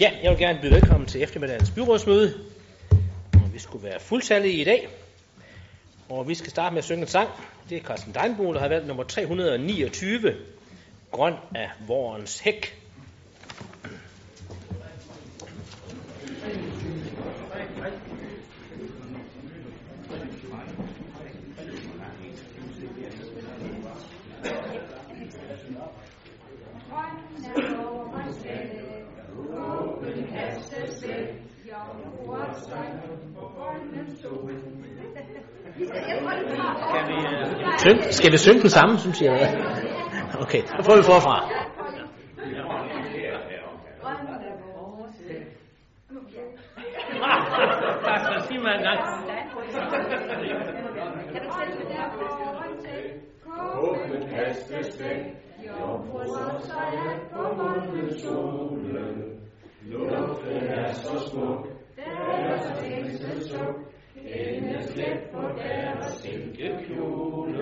Ja, jeg vil gerne byde velkommen til eftermiddagens byrådsmøde. Og vi skulle være fuldtallige i dag. Og vi skal starte med at synge en sang. Det er Carsten Deinbo, der har valgt nummer 329. Grøn af vorens hæk. Kan vi, uh, synge, skal vi synge den samme, synes jeg? Okay, så får vi forfra. Tak skal sige mig en gang. Åbent kastes væk, jomfruer sig på munden solen. Luften er så smuk, deres længste suk, hendes let på deres silkekjole.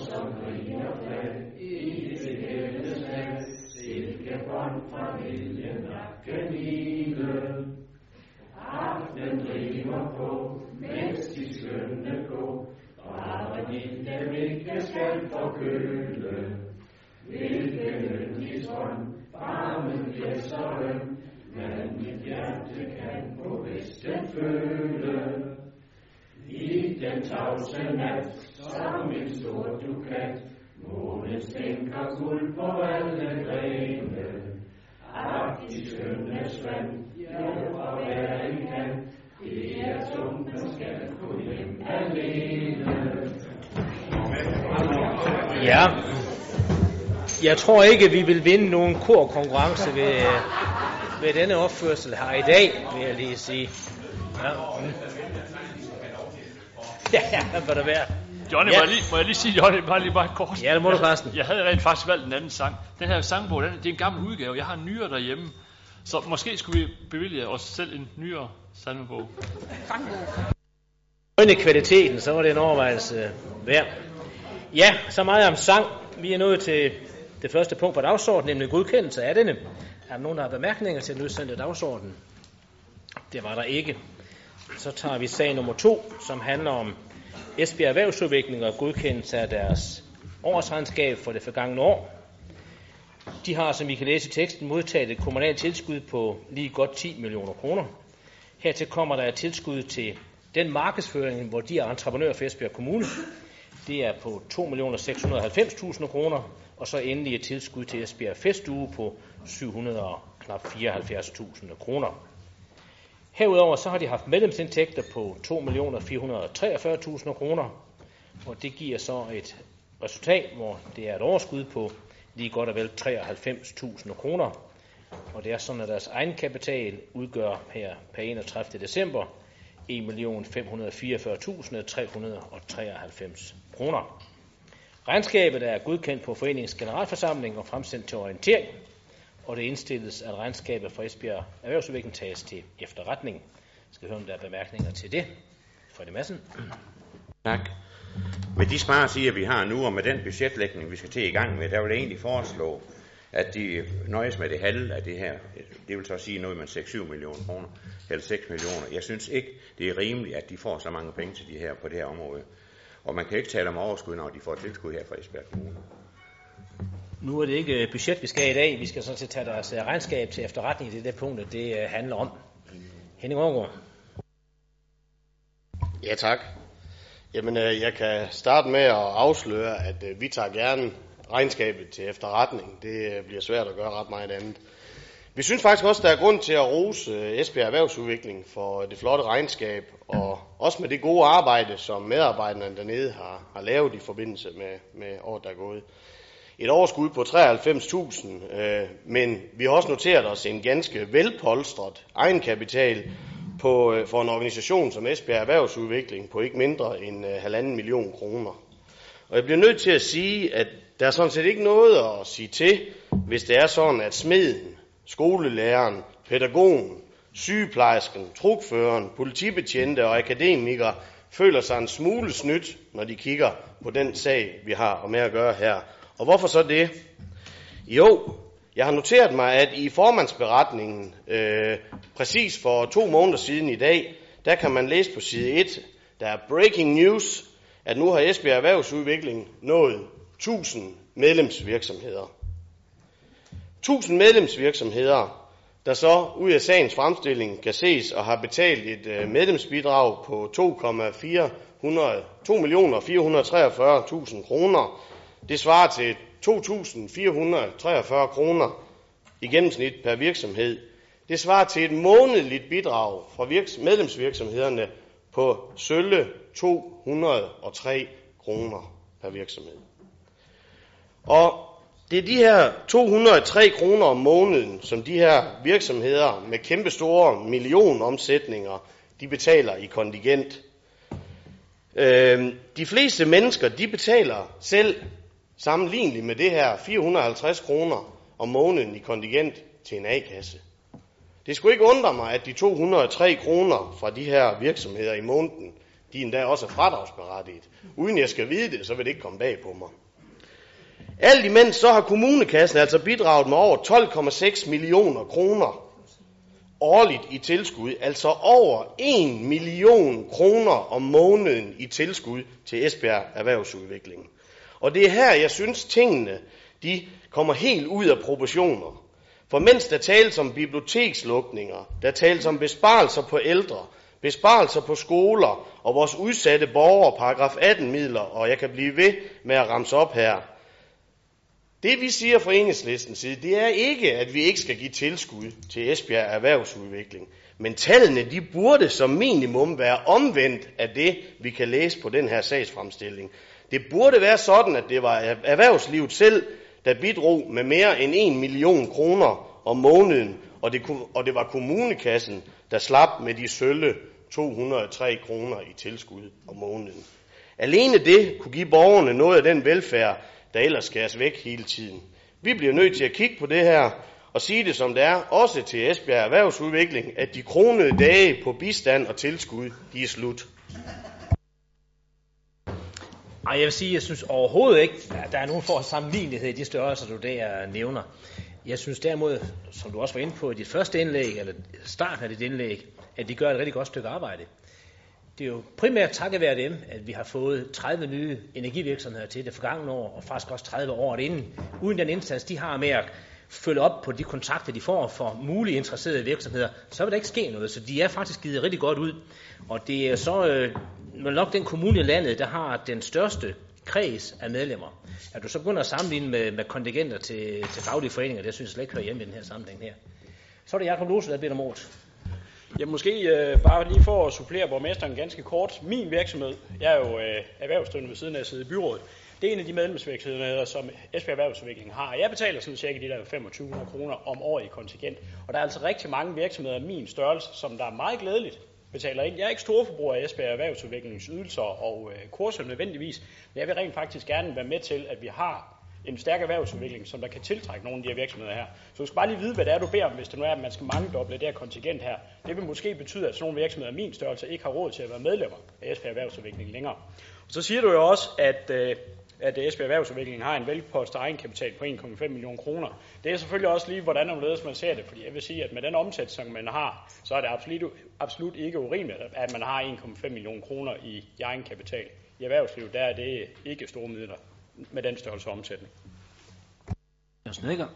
Som griner flag i det hele slag, silkebånd fra vilje nakken hvile. Aften driver på, mens de skønne går, bare de dem ikke skal forkøle. Hvilken yndig strøm, varmen bliver så øm, men mit hjerte kan på visten føle. I den tavse nat, som en stor dukat, månen stænker guld på alle grene. Ak, de skønne svand, hjælper hver en kan, det er tungt, man skal gå hjem alene. Ja. Jeg tror ikke, vi vil vinde nogen korkonkurrence ved, ved denne opførsel her i dag, vil jeg lige sige. Ja, mm. ja, hvad der være. Johnny, Ja. må, jeg lige, må jeg lige sige, Johnny, bare lige bare kort. Ja, det må du, Jeg- Carsten. Jeg havde rent faktisk valgt en anden sang. Den her sangbog, den, det er en gammel udgave. Jeg har en nyere derhjemme. Så måske skulle vi bevilge os selv en nyere salmebog. Højne kvaliteten, så var det en overvejelse værd. Ja, så meget om sang. Vi er nået til det første punkt på dagsordenen, nemlig godkendelse af denne. Er der nogen, der har bemærkninger til den udsendte dagsorden? Det var der ikke. Så tager vi sag nummer to, som handler om Esbjerg Erhvervsudvikling og godkendelse af deres årsregnskab for det forgangne år. De har, som I kan læse i teksten, modtaget et kommunalt tilskud på lige godt 10 millioner kroner. Hertil kommer der et tilskud til den markedsføring, hvor de er entreprenør for Esbjerg Kommune. Det er på 2.690.000 kroner, og så endelig et tilskud til Esbjerg Festuge på 774.000 kroner. Herudover så har de haft medlemsindtægter på 2.443.000 kroner, og det giver så et resultat, hvor det er et overskud på lige godt og vel 93.000 kroner. Og det er sådan, at deres egenkapital udgør her per 31. december 1.544.393 kroner. Regnskabet er godkendt på foreningens generalforsamling og fremsendt til orientering, og det indstilles, at regnskabet for Esbjerg Erhvervsudvikling tages til efterretning. Jeg skal høre, om der er bemærkninger til det. Frederik Madsen. Tak. Med de sparesider, vi har nu, og med den budgetlægning, vi skal til i gang med, der vil jeg egentlig foreslå, at de nøjes med det halve af det her. Det vil så sige noget med 6-7 millioner kroner, eller 6 millioner. Jeg synes ikke, det er rimeligt, at de får så mange penge til de her på det her område. Og man kan ikke tale om overskud, når de får tilskud her fra Esbjerg Kommune. Nu er det ikke øh, budget, vi skal i dag. Vi skal sådan set tage deres øh, regnskab til efterretning. Det er det punkt, det øh, handler om. Henning Aargaard. Ja, tak. Jamen, jeg kan starte med at afsløre, at vi tager gerne regnskabet til efterretning. Det bliver svært at gøre ret meget andet. Vi synes faktisk også, der er grund til at rose Esbjerg Erhvervsudvikling for det flotte regnskab, og også med det gode arbejde, som medarbejderne dernede har, har lavet i forbindelse med, med året, der er gået. Et overskud på 93.000, øh, men vi har også noteret os en ganske velpolstret egenkapital på, øh, for en organisation som Esbjerg Erhvervsudvikling på ikke mindre end øh, halvanden million kroner. Og jeg bliver nødt til at sige, at der er sådan set ikke noget at sige til, hvis det er sådan, at smeden, skolelæreren, pædagogen, sygeplejersken, trukføreren, politibetjente og akademikere føler sig en smule snydt, når de kigger på den sag, vi har med at gøre her. Og hvorfor så det? Jo, jeg har noteret mig, at i formandsberetningen, øh, præcis for to måneder siden i dag, der kan man læse på side 1, der er breaking news, at nu har Esbjerg Erhvervsudvikling nået 1000 medlemsvirksomheder. 1000 medlemsvirksomheder, der så ud af sagens fremstilling kan ses og har betalt et øh, medlemsbidrag på 2.443.000 kroner. Det svarer til 2.443 kroner i gennemsnit per virksomhed. Det svarer til et månedligt bidrag fra medlemsvirksomhederne på sølle 203 kroner per virksomhed. Og det er de her 203 kroner om måneden, som de her virksomheder med kæmpe store millionomsætninger, de betaler i kontingent. Øhm, de fleste mennesker, de betaler selv sammenlignelig med det her 450 kroner om måneden i kontingent til en A-kasse. Det skulle ikke undre mig, at de 203 kroner fra de her virksomheder i måneden, de endda også er fradragsberettiget. Uden jeg skal vide det, så vil det ikke komme bag på mig. Alt imens så har kommunekassen altså bidraget med over 12,6 millioner kroner årligt i tilskud, altså over 1 million kroner om måneden i tilskud til Esbjerg Erhvervsudvikling. Og det er her, jeg synes, tingene de kommer helt ud af proportioner. For mens der tales om bibliotekslukninger, der tales om besparelser på ældre, besparelser på skoler og vores udsatte borgere, paragraf 18 midler, og jeg kan blive ved med at ramse op her, det vi siger fra enhedslistens side, det er ikke, at vi ikke skal give tilskud til Esbjerg Erhvervsudvikling. Men tallene, de burde som minimum være omvendt af det, vi kan læse på den her sagsfremstilling. Det burde være sådan, at det var erhvervslivet selv, der bidrog med mere end 1 million kroner om måneden, og det, og det var kommunekassen, der slap med de sølle 203 kroner i tilskud om måneden. Alene det kunne give borgerne noget af den velfærd, der ellers skæres væk hele tiden. Vi bliver nødt til at kigge på det her og sige det som det er, også til Esbjerg Erhvervsudvikling, at de kronede dage på bistand og tilskud, de er slut. Ej, jeg vil sige, jeg synes overhovedet ikke, at der er nogen for sammenlignelighed i de størrelser, du der øh, nævner. Jeg synes derimod, som du også var inde på i dit første indlæg, eller starten af dit indlæg, at de gør et rigtig godt stykke arbejde. Det er jo primært takket være dem, at vi har fået 30 nye energivirksomheder til det forgangne år, og faktisk også 30 år inden. Uden den indsats, de har med at følge op på de kontakter, de får for mulige interesserede virksomheder, så vil der ikke ske noget. Så de er faktisk givet rigtig godt ud. Og det er så øh, nok den kommune i landet, der har den største kreds af medlemmer. At du så begynder at sammenligne med, med kontingenter til, til faglige foreninger, det synes jeg slet ikke hører hjemme i den her sammenhæng her. Så er det Jacob Lose, der beder om ordet. Ja, måske øh, bare lige for at supplere borgmesteren ganske kort. Min virksomhed, jeg er jo øh, erhvervsdrivende ved siden af at sidde i byrådet. Det er en af de medlemsvirksomheder, som Esbjerg Erhvervsudvikling har. Jeg betaler sådan cirka de der 2500 kroner om året i kontingent. Og der er altså rigtig mange virksomheder af min størrelse, som der er meget glædeligt betaler ind. Jeg er ikke storforbruger af Esbjerg Erhvervsudviklingens ydelser og øh, kurser nødvendigvis, men jeg vil rent faktisk gerne være med til, at vi har en stærk erhvervsudvikling, som der kan tiltrække nogle af de her virksomheder her. Så du skal bare lige vide, hvad det er, du beder om, hvis det nu er, at man skal mangedoble det her kontingent her. Det vil måske betyde, at sådan nogle virksomheder af min størrelse ikke har råd til at være medlemmer af Esbjerg Erhvervsudvikling længere. Og så siger du jo også, at øh, at Esbjerg Erhvervsudvikling har en velpostet egenkapital på 1,5 millioner kroner. Det er selvfølgelig også lige, hvordan og man ser det, fordi jeg vil sige, at med den omsætning, som man har, så er det absolut, absolut ikke urimeligt, at man har 1,5 millioner kroner i, i egenkapital. I erhvervslivet, der er det ikke store midler med den størrelse omsætning. Jens Nikker.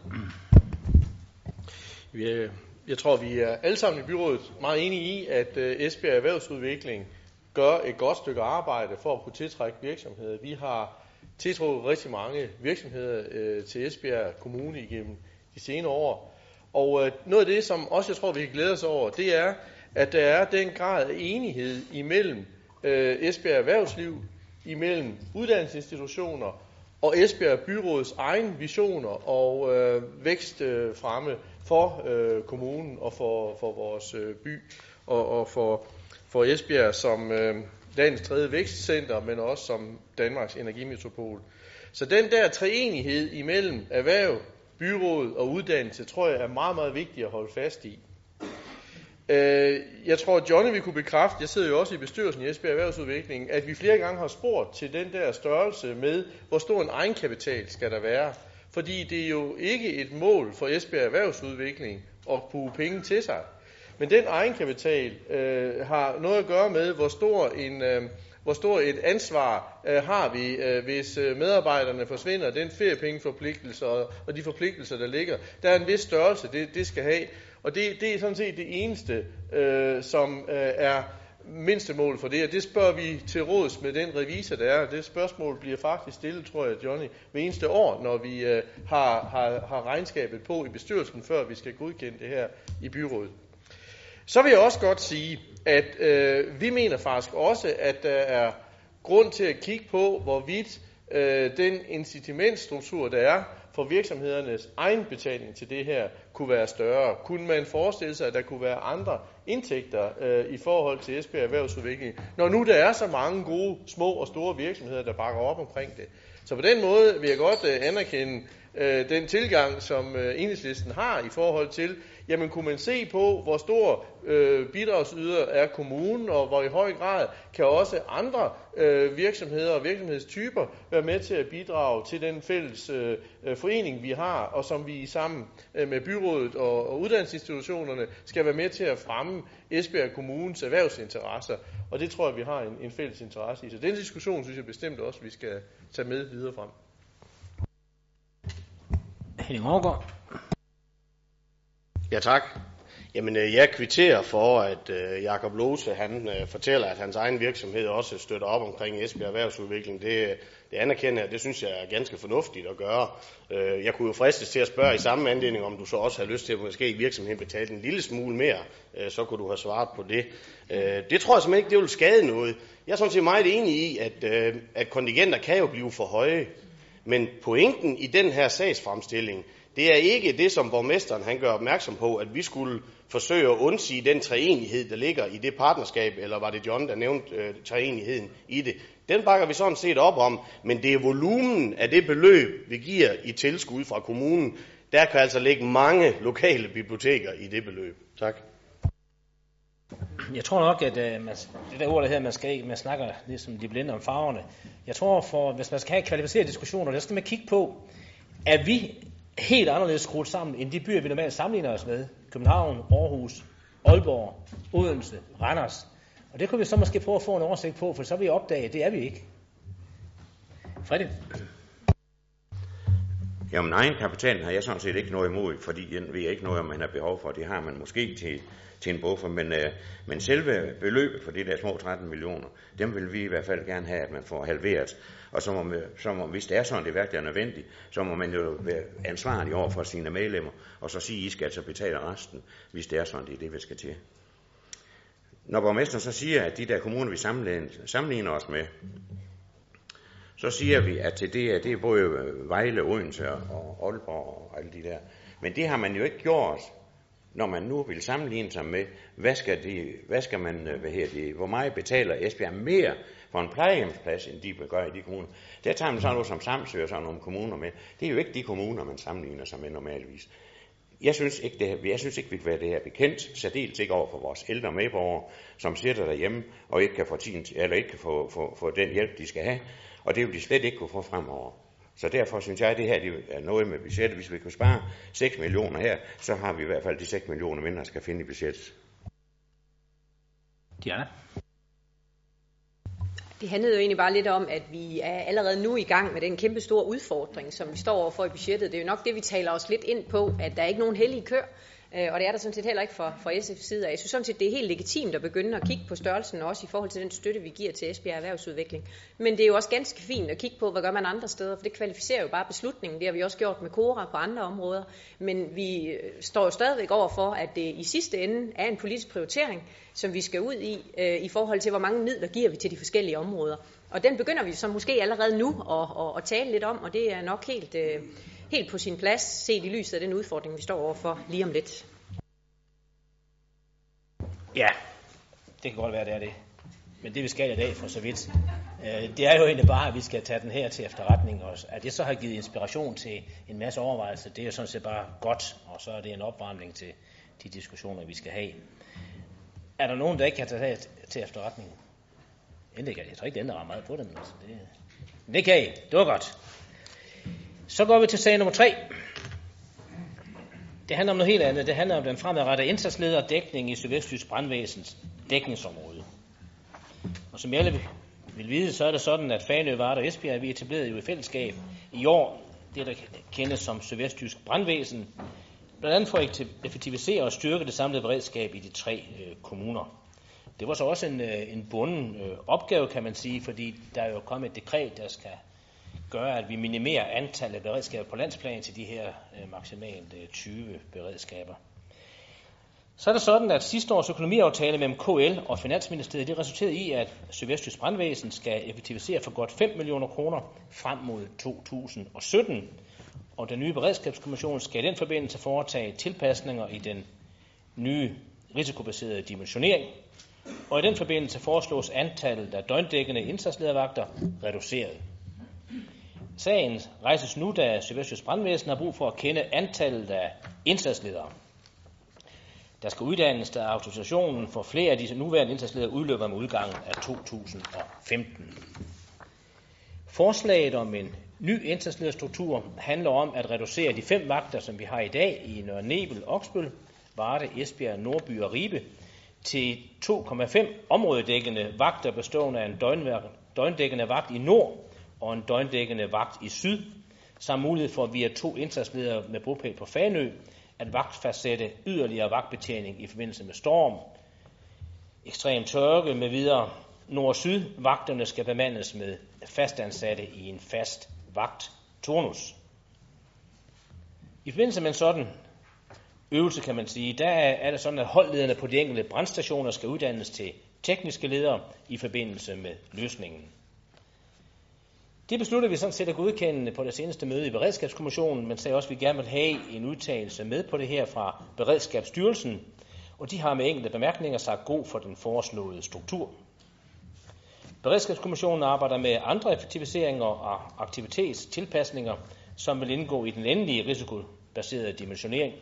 Vi, jeg tror, vi er alle sammen i byrådet meget enige i, at øh, Esbjerg Erhvervsudvikling gør et godt stykke arbejde for at kunne tiltrække virksomheder. Vi har tiltrukket rigtig mange virksomheder øh, til Esbjerg Kommune igennem de senere år. Og øh, noget af det, som også jeg tror, vi kan glæde os over, det er, at der er den grad af enighed imellem øh, Esbjerg Erhvervsliv, imellem uddannelsesinstitutioner og Esbjerg Byrådets egen visioner og øh, vækstfremme øh, for øh, kommunen og for, for vores øh, by og, og for, for Esbjerg som øh, landets tredje vækstcenter, men også som Danmarks energimetropol. Så den der treenighed imellem erhverv, byråd og uddannelse, tror jeg er meget, meget vigtigt at holde fast i. Øh, jeg tror, at Johnny vil kunne bekræfte, jeg sidder jo også i bestyrelsen i Esbjerg Erhvervsudvikling, at vi flere gange har spurgt til den der størrelse med, hvor stor en egenkapital skal der være. Fordi det er jo ikke et mål for Esbjerg Erhvervsudvikling at bruge penge til sig. Men den egenkapital øh, har noget at gøre med, hvor stor en, øh, hvor stor et ansvar øh, har vi, øh, hvis øh, medarbejderne forsvinder, den feriepengeforpligtelse og, og de forpligtelser, der ligger. Der er en vis størrelse, det, det skal have. Og det, det er sådan set det eneste, øh, som øh, er mindstemål for det, og det spørger vi til råds med den revisor, der er. Det spørgsmål bliver faktisk stillet, tror jeg, Johnny, hver eneste år, når vi øh, har, har, har regnskabet på i bestyrelsen, før vi skal godkende det her i byrådet. Så vil jeg også godt sige, at øh, vi mener faktisk også, at der er grund til at kigge på, hvorvidt øh, den incitamentstruktur, der er for virksomhedernes egenbetaling til det her, kunne være større. Kunne man forestille sig, at der kunne være andre indtægter øh, i forhold til Esbjerg Erhvervsudvikling, når nu der er så mange gode små og store virksomheder, der bakker op omkring det. Så på den måde vil jeg godt øh, anerkende øh, den tilgang, som øh, enhedslisten har i forhold til, jamen kunne man se på, hvor stor øh, bidragsyder er kommunen, og hvor i høj grad kan også andre øh, virksomheder og virksomhedstyper være med til at bidrage til den fælles øh, øh, forening, vi har, og som vi sammen øh, med byrådet og, og uddannelsesinstitutionerne skal være med til at fremme Esbjerg Kommunes erhvervsinteresser. Og det tror jeg, vi har en, en fælles interesse i. Så den diskussion synes jeg bestemt også, vi skal tage med videre frem. Henning Overgaard. Ja, tak. Jamen, øh, jeg kvitterer for, at øh, Jakob Lose, han øh, fortæller, at hans egen virksomhed også støtter op omkring Esbjerg Erhvervsudvikling. Det, det anerkender jeg, det synes jeg er ganske fornuftigt at gøre. Jeg kunne jo fristes til at spørge i samme anledning, om du så også har lyst til at måske i virksomheden betale en lille smule mere, så kunne du have svaret på det. Det tror jeg simpelthen ikke, det vil skade noget. Jeg er sådan set meget enig i, at, at kontingenter kan jo blive for høje. Men pointen i den her sagsfremstilling, det er ikke det, som borgmesteren han gør opmærksom på, at vi skulle forsøge at undsige den træenighed, der ligger i det partnerskab, eller var det John, der nævnte øh, træenigheden i det. Den bakker vi sådan set op om, men det er volumen af det beløb, vi giver i tilskud fra kommunen. Der kan altså ligge mange lokale biblioteker i det beløb. Tak. Jeg tror nok, at øh, man, det der ord, der hedder, man, skal ikke, man snakker ligesom de blinde om farverne. Jeg tror, for, hvis man skal have kvalificerede diskussioner, der skal man kigge på, at vi helt anderledes skruet sammen, end de byer, vi normalt sammenligner os med. København, Aarhus, Aalborg, Odense, Randers. Og det kunne vi så måske prøve at få en oversigt på, for så vil vi opdage, at det er vi ikke. Fredrik? Jamen egenkapitalen har jeg sådan set ikke noget imod, fordi den ved jeg ikke noget, om man har behov for. Det har man måske til, til en buffer, men, øh, men selve beløbet for de der små 13 millioner, dem vil vi i hvert fald gerne have, at man får halveret. Og så må, så må, hvis det er sådan, det virkelig er nødvendigt, så må man jo være ansvarlig over for sine medlemmer, og så sige, at I skal altså betale resten, hvis det er sådan, det er det, vi skal til. Når borgmesteren så siger, at de der kommuner, vi sammenligner, sammenligner os med, så siger vi, at til det, det er både Vejle, Odense og Aalborg og alle de der. Men det har man jo ikke gjort, når man nu vil sammenligne sig med, hvad skal, de, hvad skal man, øh, hvad her det, hvor meget betaler Esbjerg mere for en plejehjemsplads, end de gør i de kommuner. Der tager man sådan noget som Samsø og sådan nogle kommuner med. Det er jo ikke de kommuner, man sammenligner sig med normalvis. Jeg synes ikke, det her, jeg synes ikke vi kan være det her bekendt, særdeles ikke over for vores ældre medborgere, som sidder derhjemme og ikke kan få, tiden, eller ikke kan få, få, få den hjælp, de skal have. Og det vil de slet ikke kunne få fremover. Så derfor synes jeg, at det her det er noget med budgettet. Hvis vi kan spare 6 millioner her, så har vi i hvert fald de 6 millioner mindre, der skal finde i budgettet. Diana? Det handlede jo egentlig bare lidt om, at vi er allerede nu i gang med den kæmpe store udfordring, som vi står overfor i budgettet. Det er jo nok det, vi taler os lidt ind på, at der er ikke nogen heldige kør. Øh, og det er der sådan set heller ikke fra, fra SF's side. jeg synes sådan set, det er helt legitimt at begynde at kigge på størrelsen, også i forhold til den støtte, vi giver til Esbjerg Erhvervsudvikling. Men det er jo også ganske fint at kigge på, hvad gør man andre steder, for det kvalificerer jo bare beslutningen. Det har vi også gjort med Cora på andre områder. Men vi øh, står jo stadigvæk over for, at det i sidste ende er en politisk prioritering, som vi skal ud i, øh, i forhold til, hvor mange midler giver vi til de forskellige områder. Og den begynder vi så måske allerede nu at, at, at tale lidt om, og det er nok helt, øh, helt på sin plads, set i lyset af den udfordring, vi står overfor lige om lidt. Ja, det kan godt være, det er det. Men det vi skal i dag for så vidt, øh, det er jo egentlig bare, at vi skal tage den her til efterretning. også. at det så har givet inspiration til en masse overvejelser, det er jo sådan set bare godt, og så er det en opvarmning til de diskussioner, vi skal have. Er der nogen, der ikke kan tage det til efterretning? Jeg tror ikke, det ændrer meget på det, men altså det, det kan I. Det var godt. Så går vi til sag nummer 3. Det handler om noget helt andet. Det handler om den fremadrettede indsatsleder og dækning i Sydvestjysk Brandvæsens dækningsområde. Og som alle vil vide, så er det sådan, at Fanø, Varde og Esbjerg vi etableret jo i fællesskab i år det, der kendes som Sydvestjysk Brandvæsen, blandt andet for at effektivisere og styrke det samlede beredskab i de tre øh, kommuner. Det var så også en, øh, en bunden øh, opgave, kan man sige, fordi der er jo kommet et dekret, der skal gøre, at vi minimerer antallet af beredskaber på landsplan til de her øh, maksimalt øh, 20 beredskaber. Så er det sådan, at sidste års økonomiaftale mellem KL og Finansministeriet det resulterede i, at Sydvestjysk Brandvæsen skal effektivisere for godt 5 millioner kroner frem mod 2017. Og den nye beredskabskommission skal i den forbindelse foretage tilpasninger i den nye risikobaserede dimensionering. Og i den forbindelse foreslås antallet af døgndækkende indsatsledervagter reduceret. Sagen rejses nu, da Sydvestjysk Brandvæsen har brug for at kende antallet af indsatsledere. Der skal uddannes, da autorisationen for flere af disse nuværende indsatsledere udløber med udgangen af 2015. Forslaget om en ny indsatslederstruktur handler om at reducere de fem vagter, som vi har i dag i Nørre Nebel, Oksbøl, Varde, Esbjerg, Nordby og Ribe, til 2,5 områdedækkende vagter bestående af en døgndækkende vagt i nord og en døgndækkende vagt i syd, samt mulighed for via to indsatsledere med bopæl på Fanø at vagtfastsætte yderligere vagtbetjening i forbindelse med storm, ekstrem tørke med videre. nord-syd. vagterne skal bemandes med fastansatte i en fast vagtturnus. I forbindelse med en sådan øvelse, kan man sige, der er det sådan, at holdlederne på de enkelte brandstationer skal uddannes til tekniske ledere i forbindelse med løsningen. Det besluttede vi sådan set at godkende på det seneste møde i Beredskabskommissionen, men sagde også, at vi gerne vil have en udtalelse med på det her fra Beredskabsstyrelsen, og de har med enkelte bemærkninger sagt god for den foreslåede struktur. Beredskabskommissionen arbejder med andre effektiviseringer og aktivitetstilpasninger, som vil indgå i den endelige risikobaserede dimensionering,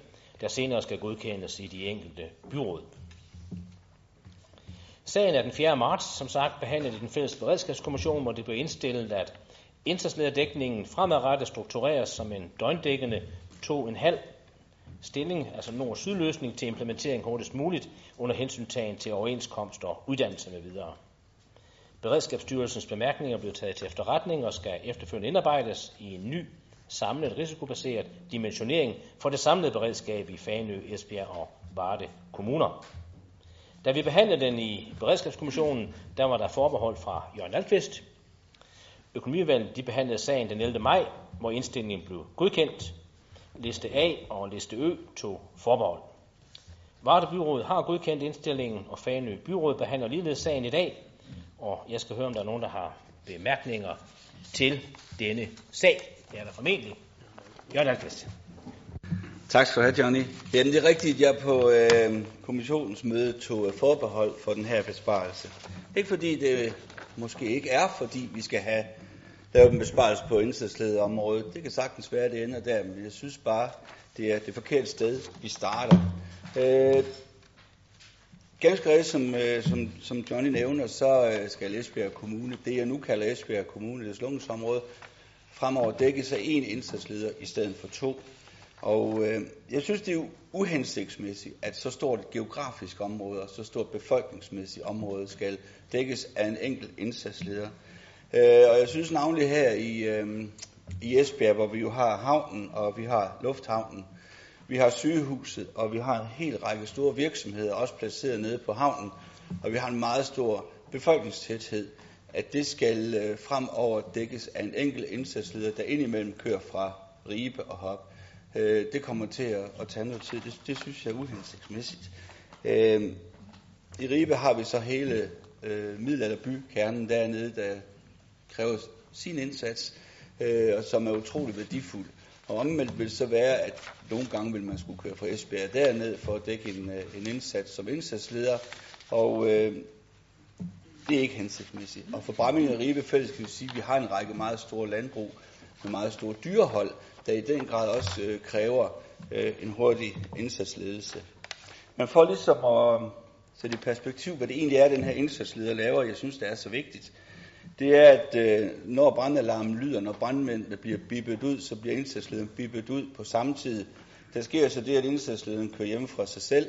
der senere skal godkendes i de enkelte byråd. Sagen er den 4. marts, som sagt, behandlet i den fælles beredskabskommission, hvor det blev indstillet, at Indsatslederdækningen fremadrettet struktureres som en døgndækkende 2,5 stilling, altså nord-syd løsning til implementering hurtigst muligt under hensyntagen til overenskomst og uddannelse med videre. Beredskabsstyrelsens bemærkninger blev taget til efterretning og skal efterfølgende indarbejdes i en ny samlet risikobaseret dimensionering for det samlede beredskab i Fanø, Esbjerg og Varde kommuner. Da vi behandlede den i Beredskabskommissionen, der var der forbehold fra Jørgen Alkvist, Økonomivalget de behandlede sagen den 11. maj, hvor indstillingen blev godkendt. Liste A og liste Ø tog forbehold. Varde Byrådet har godkendt indstillingen, og Fanø Byråd behandler ligeledes sagen i dag. Og jeg skal høre, om der er nogen, der har bemærkninger til denne sag. Det er der formentlig. Jørgen Alkvist. Tak skal du have, Johnny. Jamen, det er rigtigt, at jeg på øh, kommissionens møde tog forbehold for den her besparelse. Ikke fordi det måske ikke er, fordi vi skal have lave en besparelse på indsatslederområdet. Det kan sagtens være, at det ender der, men jeg synes bare, det er det forkerte sted, vi starter. Øh, ganske rigtigt, som, øh, som, som Johnny nævner, så øh, skal Esbjerg Kommune, det jeg nu kalder Esbjerg Kommune, det slungsområde, fremover dækkes af én indsatsleder i stedet for to. Og øh, jeg synes, det er uhensigtsmæssigt, at så stort et geografisk område og så stort befolkningsmæssigt område skal dækkes af en enkelt indsatsleder. Øh, og jeg synes navnlig her i, øh, i Esbjerg, hvor vi jo har havnen og vi har lufthavnen, vi har sygehuset, og vi har en hel række store virksomheder også placeret nede på havnen, og vi har en meget stor befolkningstæthed, at det skal øh, fremover dækkes af en enkelt indsatsleder, der indimellem kører fra Ribe og Hop. Øh, det kommer til at, at tage noget tid. Det, det synes jeg er uhensigtsmæssigt. Øh, I Ribe har vi så hele øh, middelalderbykernen dernede, der kræver sin indsats, øh, og som er utrolig værdifuld. Og omvendt vil så være, at nogle gange vil man skulle køre fra Esbjerg derned for at dække en, øh, en indsats som indsatsleder, og øh, det er ikke hensigtsmæssigt. Og for Bramming og Ribe Fælles kan vi sige, at vi har en række meget store landbrug med meget store dyrehold, der i den grad også øh, kræver øh, en hurtig indsatsledelse. Man får ligesom at øh, sætte i perspektiv, hvad det egentlig er, den her indsatsleder laver. Jeg synes, det er så vigtigt det er, at øh, når brandalarmen lyder, når brandmændene bliver bippet ud, så bliver indsatslederen bippet ud på samme tid. Der sker så det, at indsatslederen kører hjem fra sig selv,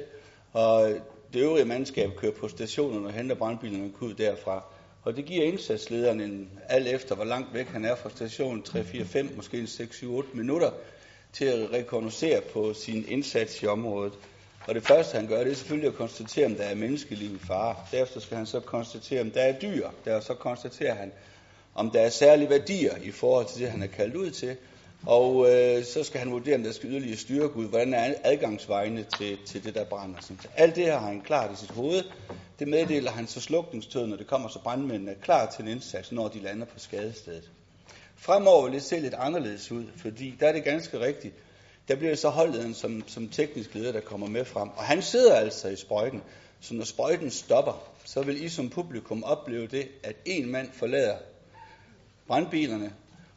og det øvrige mandskab kører på stationen og henter brandbilerne ud derfra. Og det giver indsatslederen en, alt efter, hvor langt væk han er fra stationen, 3, 4, 5, måske 6, 7, 8 minutter, til at rekognosere på sin indsats i området. Og det første, han gør, det er selvfølgelig at konstatere, om der er menneskeliv i fare. Derefter skal han så konstatere, om der er dyr. Der så konstaterer han, om der er særlige værdier i forhold til det, han er kaldt ud til. Og øh, så skal han vurdere, om der skal yderligere styrke ud, hvordan er adgangsvejene til, til det, der brænder. Så alt det her har han klart i sit hoved. Det meddeler han så slukningstøden, når det kommer så brandmændene er klar til en indsats, når de lander på skadestedet. Fremover vil det se lidt anderledes ud, fordi der er det ganske rigtigt, der bliver det så holdlederen som, som teknisk leder, der kommer med frem. Og han sidder altså i sprøjten. Så når sprøjten stopper, så vil I som publikum opleve det, at en mand forlader brandbilerne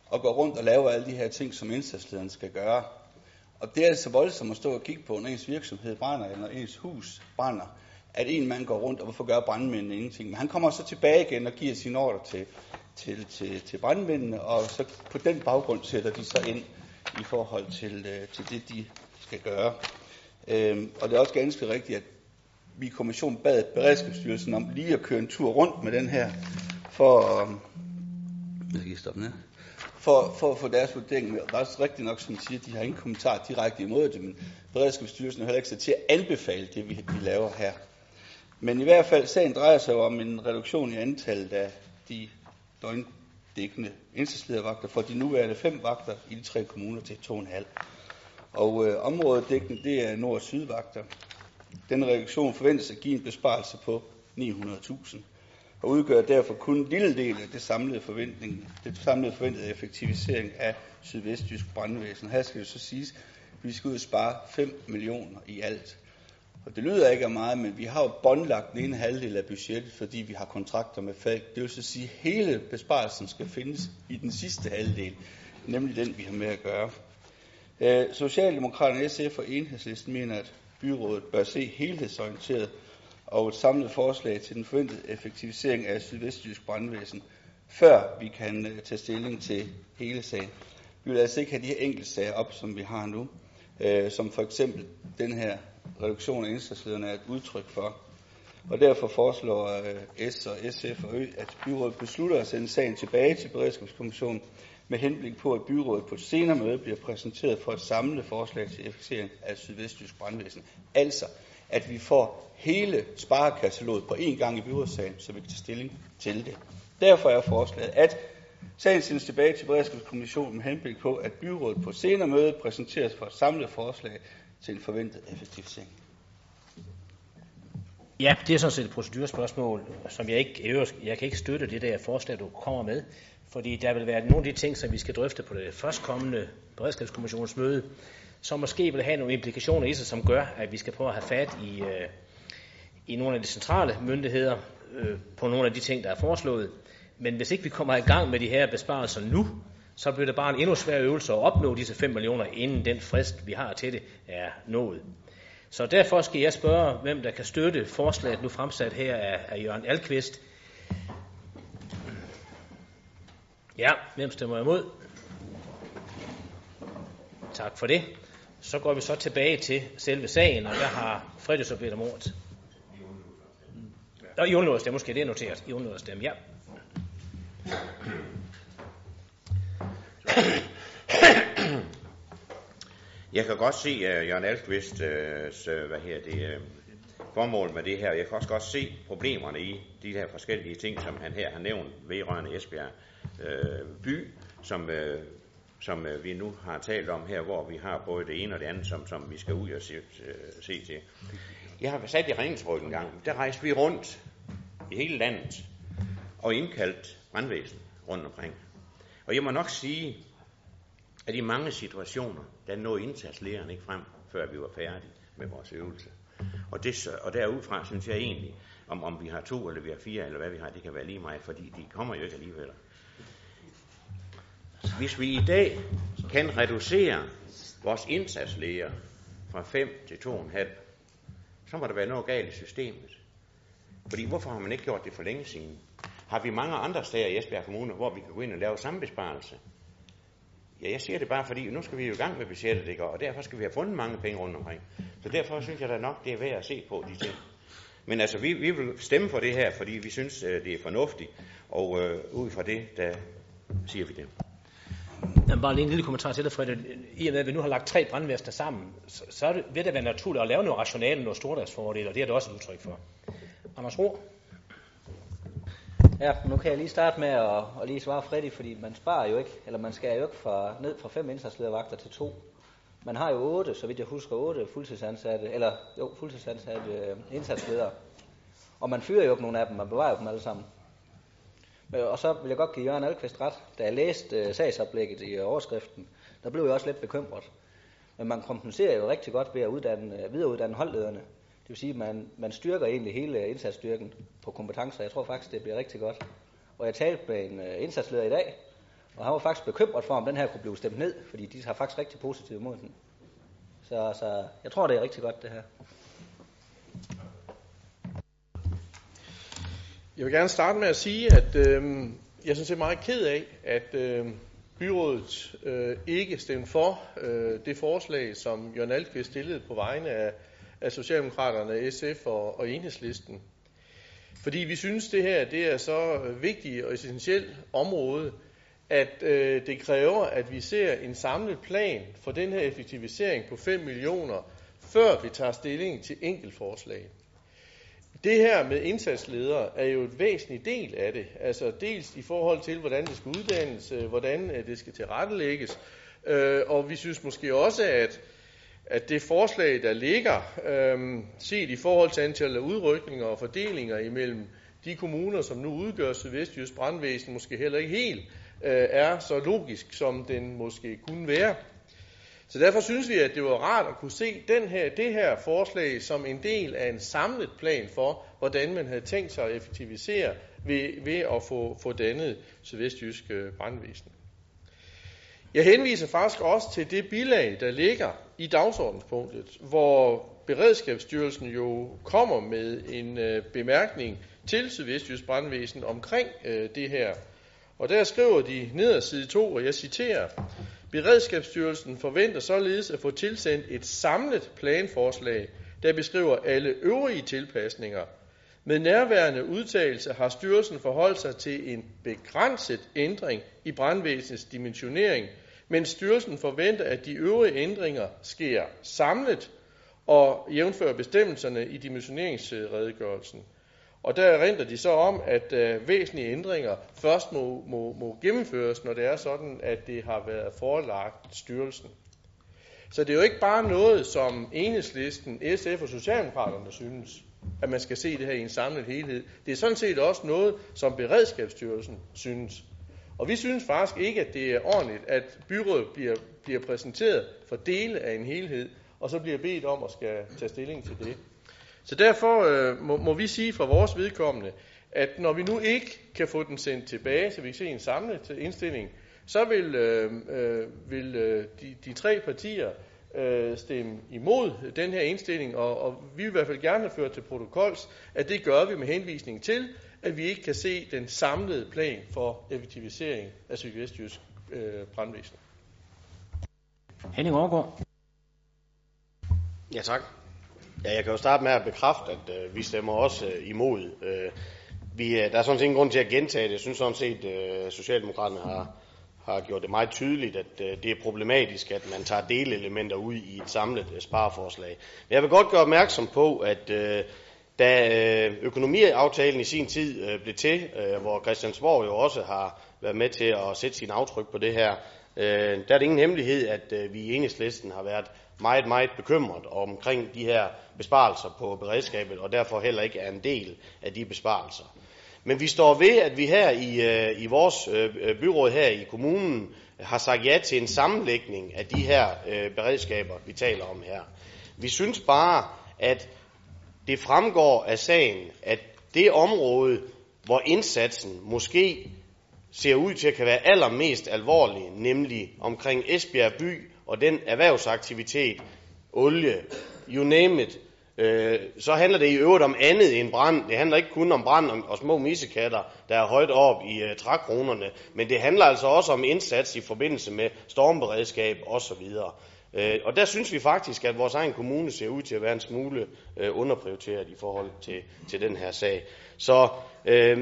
og går rundt og laver alle de her ting, som indsatslederen skal gøre. Og det er altså voldsomt at stå og kigge på, når ens virksomhed brænder, eller når ens hus brænder, at en mand går rundt, og hvorfor gør brandmændene ingenting? Men han kommer så tilbage igen og giver sin ordre til, til, til, til brandmændene, og så på den baggrund sætter de så ind i forhold til, øh, til det, de skal gøre. Øhm, og det er også ganske rigtigt, at vi i kommissionen bad Beredskabsstyrelsen om lige at køre en tur rundt med den her, for, øh, jeg skal stoppe ned, for, for at få deres vurdering med. Og er også rigtigt nok, som siger, at de har ingen kommentar direkte imod det, men Beredskabsstyrelsen er heller ikke sat til at anbefale det, vi, vi laver her. Men i hvert fald, sagen drejer sig om en reduktion i antallet af de døgn, dækkende indsatsledervagter for de nuværende fem vagter i de tre kommuner til 2,5. Og øh, områdedækning, det er nord- og sydvagter. Den reduktion forventes at give en besparelse på 900.000 og udgør derfor kun en lille del af det samlede, forventning, det samlede forventede effektivisering af sydvestjysk brandvæsen. Her skal det så siges, at vi skal ud og spare 5 millioner i alt. Og det lyder ikke af meget, men vi har jo båndlagt den ene halvdel af budgettet, fordi vi har kontrakter med Falk. Det vil så sige, at hele besparelsen skal findes i den sidste halvdel, nemlig den, vi har med at gøre. Øh, Socialdemokraterne, SF og Enhedslisten mener, at byrådet bør se helhedsorienteret og et samlet forslag til den forventede effektivisering af sydvestjysk brandvæsen, før vi kan øh, tage stilling til hele sagen. Vi vil altså ikke have de her enkelte sager op, som vi har nu, øh, som for eksempel den her reduktion af indsatslederne er et udtryk for. Og derfor foreslår øh, S og SF og Ø, at byrådet beslutter at sende sagen tilbage til Beredskabskommissionen med henblik på, at byrådet på et senere møde bliver præsenteret for et samlet forslag til effektivisering af sydvestjysk brandvæsen. Altså, at vi får hele sparekataloget på én gang i byrådssagen, så vi kan tage stilling til det. Derfor er forslaget, at sagen sendes tilbage til Beredskabskommissionen med henblik på, at byrådet på senere møde præsenteres for et samlet forslag til forventet effektivisering. Ja, det er sådan set et procedurspørgsmål, som jeg ikke, jeg kan ikke støtte det der forslag, du kommer med, fordi der vil være nogle af de ting, som vi skal drøfte på det førstkommende beredskabskommissionsmøde, som måske vil have nogle implikationer i sig, som gør, at vi skal prøve at have fat i, øh, i nogle af de centrale myndigheder øh, på nogle af de ting, der er foreslået. Men hvis ikke vi kommer i gang med de her besparelser nu, så bliver det bare en endnu svær øvelse at opnå disse 5 millioner, inden den frist, vi har til det, er nået. Så derfor skal jeg spørge, hvem der kan støtte forslaget nu fremsat her af, af Jørgen Alkvist. Ja, hvem stemmer imod? Tak for det. Så går vi så tilbage til selve sagen, og der har Fredrik så bedt om ordet. Nå, I undlod at stemme, måske det er noteret. I undlod at stemme, ja. Jeg kan godt se uh, Jørgen Alkvist, uh, øh, hvad her det, uh, formål med det her. Jeg kan også godt se problemerne i de her forskellige ting, som han her har nævnt vedrørende Esbjerg uh, by, som, uh, som uh, vi nu har talt om her, hvor vi har både det ene og det andet, som, som vi skal ud og se, uh, se til. Jeg har sat i Ringensrød en gang. Der rejste vi rundt i hele landet og indkaldt brandvæsen rundt omkring. Og jeg må nok sige, at i mange situationer, der nåede indsatslægeren ikke frem, før vi var færdige med vores øvelse. Og, det, og derudfra synes jeg egentlig, om, om vi har to eller vi har fire, eller hvad vi har, det kan være lige meget, fordi de kommer jo ikke alligevel. Hvis vi i dag kan reducere vores indsatslæger fra 5 til 2,5, så må der være noget galt i systemet. Fordi hvorfor har man ikke gjort det for længe siden? Har vi mange andre steder i Esbjerg Kommune, hvor vi kan gå ind og lave samme besparelse? Ja, jeg siger det bare, fordi nu skal vi jo i gang med budgettet, ikke? og derfor skal vi have fundet mange penge rundt omkring. Så derfor synes jeg da nok, det er værd at se på de ting. Men altså, vi, vi vil stemme for det her, fordi vi synes, øh, det er fornuftigt, og øh, ud fra det, der siger vi det. Jamen, bare lige en lille kommentar til dig, Frederik. I og med, at vi nu har lagt tre brandvæster sammen, så, så det, vil det være naturligt at lave noget rationale, noget stordagsfordel, og det er det også et udtryk for. Anders Rohr? Ja, nu kan jeg lige starte med at, at lige svare Freddy, fordi man sparer jo ikke, eller man skal jo ikke fra, ned fra fem indsatsledervagter til to. Man har jo otte, så vidt jeg husker, otte fuldtidsansatte, eller jo, fuldtidsansatte øh, indsatsledere. Og man fyrer jo ikke nogen af dem, man bevarer jo dem alle sammen. Øh, og så vil jeg godt give Jørgen Alkvist ret. Da jeg læste øh, sagsoplægget i overskriften, der blev jeg også lidt bekymret. Men man kompenserer jo rigtig godt ved at uddanne, videreuddanne holdlederne. Det vil sige, at man, man styrker egentlig hele indsatsstyrken på kompetencer. Jeg tror faktisk, det bliver rigtig godt. Og jeg talte med en uh, indsatsleder i dag, og han var faktisk bekymret for, om den her kunne blive stemt ned, fordi de har faktisk rigtig positivt mod den. Så, så jeg tror, det er rigtig godt, det her. Jeg vil gerne starte med at sige, at øh, jeg synes, jeg er meget ked af, at øh, byrådet øh, ikke stemte for øh, det forslag, som Jørgen Alkvist stillede på vegne af af Socialdemokraterne, SF og, og Enhedslisten. Fordi vi synes, det her det er så vigtigt og essentielt område, at øh, det kræver, at vi ser en samlet plan for den her effektivisering på 5 millioner, før vi tager stilling til enkeltforslag. Det her med indsatsledere er jo et væsentligt del af det. Altså dels i forhold til, hvordan det skal uddannes, øh, hvordan øh, det skal tilrettelægges. Øh, og vi synes måske også, at at det forslag, der ligger, øh, set i forhold til antallet af udrykninger og fordelinger imellem de kommuner, som nu udgør Sydvestjysk brandvæsen, måske heller ikke helt øh, er så logisk, som den måske kunne være. Så derfor synes vi, at det var rart at kunne se den her, det her forslag som en del af en samlet plan for, hvordan man havde tænkt sig at effektivisere ved, ved at få, få dannet Sydvestjysk øh, brandvæsen. Jeg henviser faktisk også til det bilag, der ligger i dagsordenspunktet, hvor Beredskabsstyrelsen jo kommer med en øh, bemærkning til Sydvestjysk Brandvæsen omkring øh, det her. Og der skriver de ned side 2, og jeg citerer, Beredskabsstyrelsen forventer således at få tilsendt et samlet planforslag, der beskriver alle øvrige tilpasninger. Med nærværende udtalelse har styrelsen forholdt sig til en begrænset ændring i brandvæsenets dimensionering – men styrelsen forventer, at de øvrige ændringer sker samlet og jævnfører bestemmelserne i dimensioneringsredegørelsen. Og der erindrer de så om, at øh, væsentlige ændringer først må, må, må gennemføres, når det er sådan, at det har været forelagt styrelsen. Så det er jo ikke bare noget, som enhedslisten, SF og Socialdemokraterne synes, at man skal se det her i en samlet helhed. Det er sådan set også noget, som Beredskabsstyrelsen synes. Og vi synes faktisk ikke, at det er ordentligt, at byrådet bliver, bliver præsenteret for dele af en helhed, og så bliver bedt om at skal tage stilling til det. Så derfor øh, må, må vi sige fra vores vedkommende, at når vi nu ikke kan få den sendt tilbage, så vi kan se en samlet indstilling, så vil, øh, øh, vil øh, de, de tre partier øh, stemme imod den her indstilling, og, og vi vil i hvert fald gerne føre til protokols, at det gør vi med henvisning til, at vi ikke kan se den samlede plan for effektivisering af Sydvestjysk øh, brandvæsen. Henning Aargaard. Ja, tak. Ja, jeg kan jo starte med at bekræfte, at øh, vi stemmer også øh, imod. Øh, vi, øh, der er sådan set ingen grund til at gentage det. Jeg synes sådan set, at øh, Socialdemokraterne har, har gjort det meget tydeligt, at øh, det er problematisk, at man tager delelementer ud i et samlet øh, spareforslag. Men jeg vil godt gøre opmærksom på, at øh, da øh, økonomiaftalen i sin tid øh, blev til, øh, hvor Christiansborg jo også har været med til at sætte sin aftryk på det her, der er det ingen hemmelighed, at vi i enhedslisten har været meget, meget bekymret omkring de her besparelser på beredskabet, og derfor heller ikke er en del af de besparelser. Men vi står ved, at vi her i, i vores byråd her i kommunen har sagt ja til en sammenlægning af de her beredskaber, vi taler om her. Vi synes bare, at det fremgår af sagen, at det område, hvor indsatsen måske ser ud til at kan være allermest alvorlig, nemlig omkring Esbjerg by og den erhvervsaktivitet, olie, you name it, øh, så handler det i øvrigt om andet end brand. Det handler ikke kun om brand og, og små misekatter, der er højt op i uh, trækronerne, men det handler altså også om indsats i forbindelse med stormberedskab osv. Øh, og der synes vi faktisk, at vores egen kommune ser ud til at være en smule øh, underprioriteret i forhold til, til den her sag. Så øh,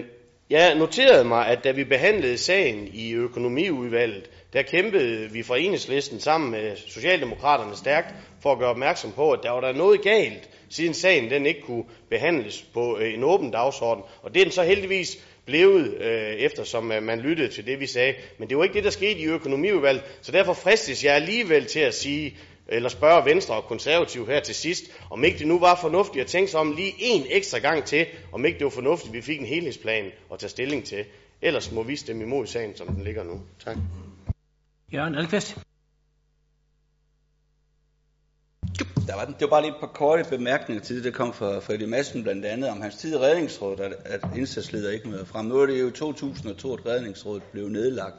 jeg noterede mig, at da vi behandlede sagen i økonomiudvalget, der kæmpede vi fra enhedslisten sammen med Socialdemokraterne stærkt for at gøre opmærksom på, at der var der noget galt, siden sagen den ikke kunne behandles på øh, en åben dagsorden. Og det er den så heldigvis blevet, øh, eftersom øh, man lyttede til det, vi sagde. Men det var ikke det, der skete i økonomiudvalget, så derfor fristes jeg alligevel til at sige, eller spørge Venstre og Konservative her til sidst, om ikke det nu var fornuftigt at tænke sig om lige en ekstra gang til, om ikke det var fornuftigt, at vi fik en helhedsplan at tage stilling til. Ellers må vi stemme imod sagen, som den ligger nu. Tak. Jørgen Alkvist. Der var, det var bare lige et par korte bemærkninger til det, der kom fra Fredrik Madsen blandt andet om hans tid i redningsrådet, at, at indsatsleder ikke møder frem. Nu er det jo 2002, at redningsrådet blev nedlagt.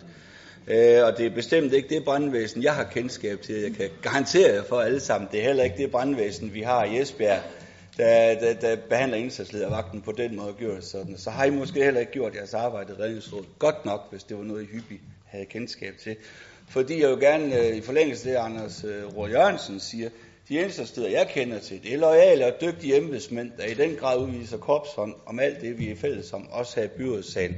Øh, og det er bestemt ikke det brandvæsen, jeg har kendskab til. Jeg kan garantere jer for alle sammen, det er heller ikke det brandvæsen, vi har i Esbjerg, der, der, der behandler indsatsledervagten på den måde og gjort sådan. Så har I måske heller ikke gjort jeres arbejde i redningsrådet godt nok, hvis det var noget, I hyppigt havde kendskab til. Fordi jeg jo gerne, øh, i forlængelse af det, Anders øh, Jørgensen siger, de eneste steder, jeg kender til, det er lojale og dygtige embedsmænd, der i den grad udviser korpshånd om alt det, vi er fælles om, også her i byrådssalen.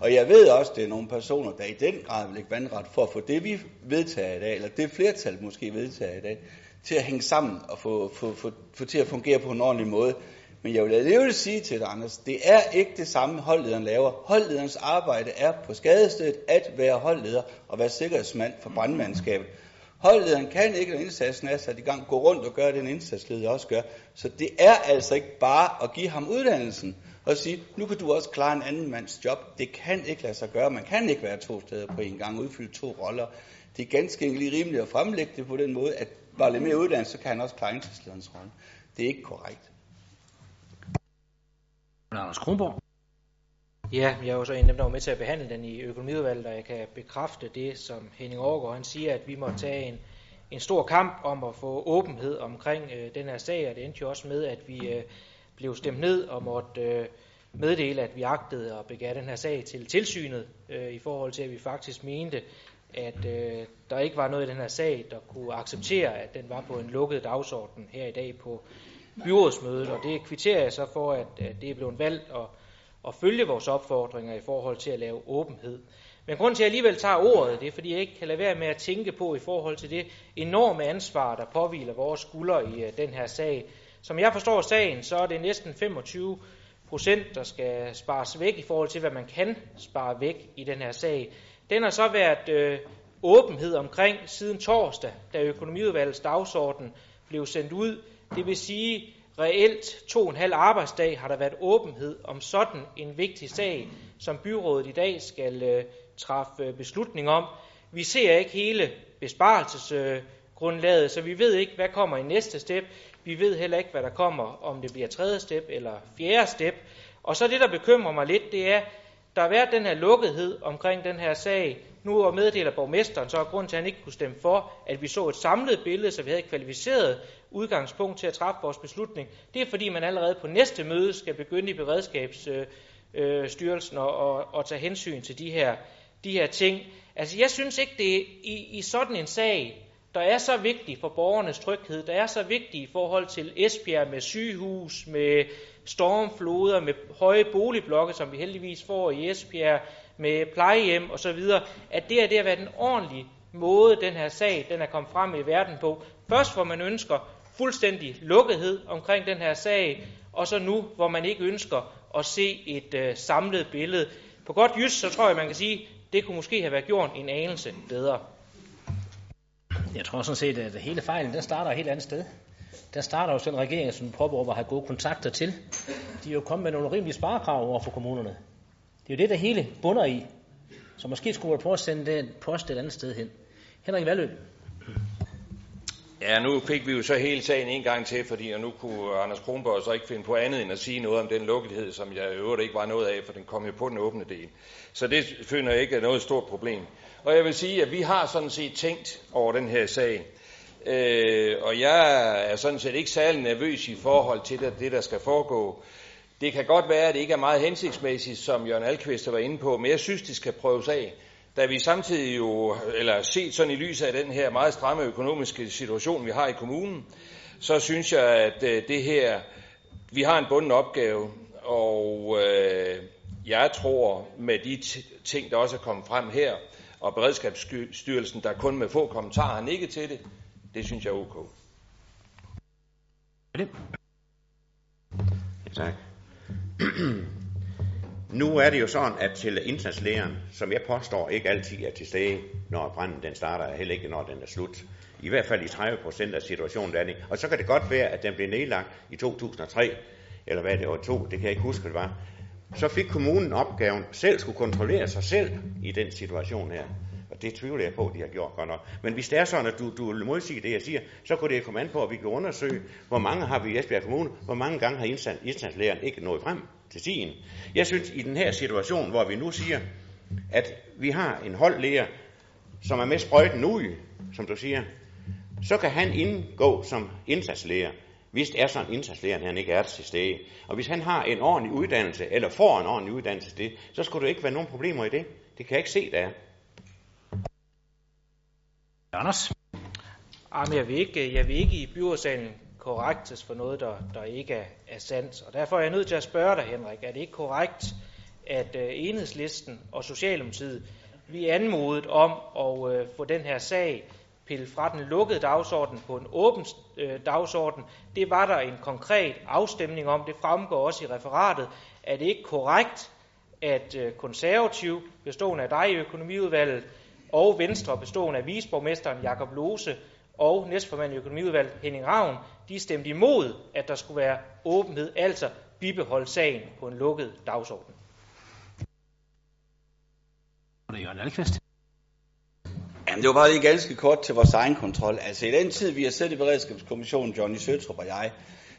Og jeg ved også, at det er nogle personer, der i den grad vil lægge vandret for at få det, vi vedtager i dag, eller det flertal måske vedtager i dag, til at hænge sammen og få, få, få, få til at fungere på en ordentlig måde. Men jeg vil alligevel sige til dig, Anders, det er ikke det samme, holdlederen laver. Holdlederens arbejde er på skadestedet at være holdleder og være sikkerhedsmand for brandmandskabet. Holdlederen kan ikke, når indsatsen er sat i gang, gå rundt og gøre den indsatsleder også gør. Så det er altså ikke bare at give ham uddannelsen og sige, nu kan du også klare en anden mands job. Det kan ikke lade sig gøre. Man kan ikke være to steder på en gang, udfylde to roller. Det er ganske enkelt rimeligt at fremlægge det på den måde, at bare lidt mere uddannelse, så kan han også klare indsatslederens rolle. Det er ikke korrekt. Anders Kronborg. Ja, jeg er jo så en af dem, der var med til at behandle den i økonomiudvalget, og jeg kan bekræfte det, som Henning Overgaard han siger, at vi må tage en, en stor kamp om at få åbenhed omkring øh, den her sag, og det endte jo også med, at vi øh, blev stemt ned og måtte øh, meddele, at vi agtede at begære den her sag til tilsynet, øh, i forhold til, at vi faktisk mente, at øh, der ikke var noget i den her sag, der kunne acceptere, at den var på en lukket dagsorden her i dag på byrådsmødet, og det kvitterer jeg så for, at, at det er blevet valgt og at følge vores opfordringer i forhold til at lave åbenhed. Men grunden til, at jeg alligevel tager ordet, det er, fordi jeg ikke kan lade være med at tænke på i forhold til det enorme ansvar, der påviler vores skuldre i uh, den her sag. Som jeg forstår sagen, så er det næsten 25 procent, der skal spares væk i forhold til, hvad man kan spare væk i den her sag. Den har så været øh, åbenhed omkring siden torsdag, da økonomiudvalgets dagsorden blev sendt ud. Det vil sige, reelt to og en halv arbejdsdag har der været åbenhed om sådan en vigtig sag, som byrådet i dag skal øh, træffe øh, beslutning om. Vi ser ikke hele besparelsesgrundlaget, så vi ved ikke, hvad kommer i næste step. Vi ved heller ikke, hvad der kommer, om det bliver tredje step eller fjerde step. Og så det, der bekymrer mig lidt, det er, der har været den her lukkethed omkring den her sag. Nu meddeler borgmesteren så, grund til, at han ikke kunne stemme for, at vi så et samlet billede, så vi havde kvalificeret udgangspunkt til at træffe vores beslutning. Det er fordi, man allerede på næste møde skal begynde i beredskabsstyrelsen og, og, og tage hensyn til de her, de her ting. Altså, jeg synes ikke, det er i, i sådan en sag, der er så vigtig for borgernes tryghed, der er så vigtig i forhold til Esbjerg med sygehus, med stormfloder, med høje boligblokke, som vi heldigvis får i Esbjerg, med plejehjem osv., at det er det at være den ordentlige måde, den her sag den er kommet frem i verden på. Først hvor man ønsker fuldstændig lukkethed omkring den her sag, og så nu, hvor man ikke ønsker at se et øh, samlet billede. På godt jysk, så tror jeg, man kan sige, det kunne måske have været gjort en anelse bedre. Jeg tror sådan set, at hele fejlen, den starter et helt andet sted. Den starter jo den regering, som påberåber at have gode kontakter til. De er jo kommet med nogle rimelige sparekrav over for kommunerne. Det er jo det, der hele bunder i. Så måske skulle man prøve at sende den post et andet sted hen. Henrik Valø. Ja, nu fik vi jo så hele sagen en gang til, fordi og nu kunne Anders Kronborg så ikke finde på andet end at sige noget om den lukkethed, som jeg i øvrigt ikke var noget af, for den kom jo på den åbne del. Så det finder jeg ikke er noget stort problem. Og jeg vil sige, at vi har sådan set tænkt over den her sag. Øh, og jeg er sådan set ikke særlig nervøs i forhold til det, det, der skal foregå. Det kan godt være, at det ikke er meget hensigtsmæssigt, som Jørgen Alkvist var inde på, men jeg synes, det skal prøves af. Da vi samtidig jo, eller set sådan i lyset af den her meget stramme økonomiske situation, vi har i kommunen, så synes jeg, at øh, det her, vi har en bunden opgave, og øh, jeg tror med de ting, der også er kommet frem her, og Beredskabsstyrelsen, der kun med få kommentarer har nikket til det, det synes jeg er ok. Tak. nu er det jo sådan, at til indsatslægeren, som jeg påstår ikke altid er til stede, når branden den starter, og heller ikke når den er slut. I hvert fald i 30 procent af situationen der er det. Og så kan det godt være, at den blev nedlagt i 2003, eller hvad det var, to, det kan jeg ikke huske, det var. Så fik kommunen opgaven selv skulle kontrollere sig selv i den situation her. Og det tvivler jeg på, at de har gjort godt nok. Men hvis det er sådan, at du, du vil modsige det, jeg siger, så kunne det komme an på, at vi kan undersøge, hvor mange har vi i Esbjerg Kommune, hvor mange gange har indstandslægeren ikke nået frem til sin. Jeg synes, i den her situation, hvor vi nu siger, at vi har en holdlæger, som er med sprøjten ud, som du siger, så kan han indgå som indsatslæger, hvis det er sådan indsatslægeren, han ikke er til stede. Og hvis han har en ordentlig uddannelse, eller får en ordentlig uddannelse til det, så skulle der ikke være nogen problemer i det. Det kan jeg ikke se, der er. Anders? Jamen, jeg vil ikke, jeg vil ikke i byrådsalen korrektes for noget, der, der ikke er, er sandt. Og derfor er jeg nødt til at spørge dig, Henrik, er det ikke korrekt, at øh, enhedslisten og Socialdemokratiet, vi er anmodet om at øh, få den her sag pillet fra den lukkede dagsorden på en åben øh, dagsorden. Det var der en konkret afstemning om. Det fremgår også i referatet. Er det ikke korrekt, at øh, konservativ, bestående af dig i økonomiudvalget, og Venstre, bestående af viceborgmesteren Jakob Lose og næstformand i økonomiudvalget Henning Ravn, de stemte imod, at der skulle være åbenhed, altså bibeholde sagen på en lukket dagsorden. Jørgen Alkvist. Jamen, det var bare lige ganske kort til vores egen kontrol. Altså, i den tid, vi har siddet i beredskabskommissionen, Johnny Søtrup og jeg,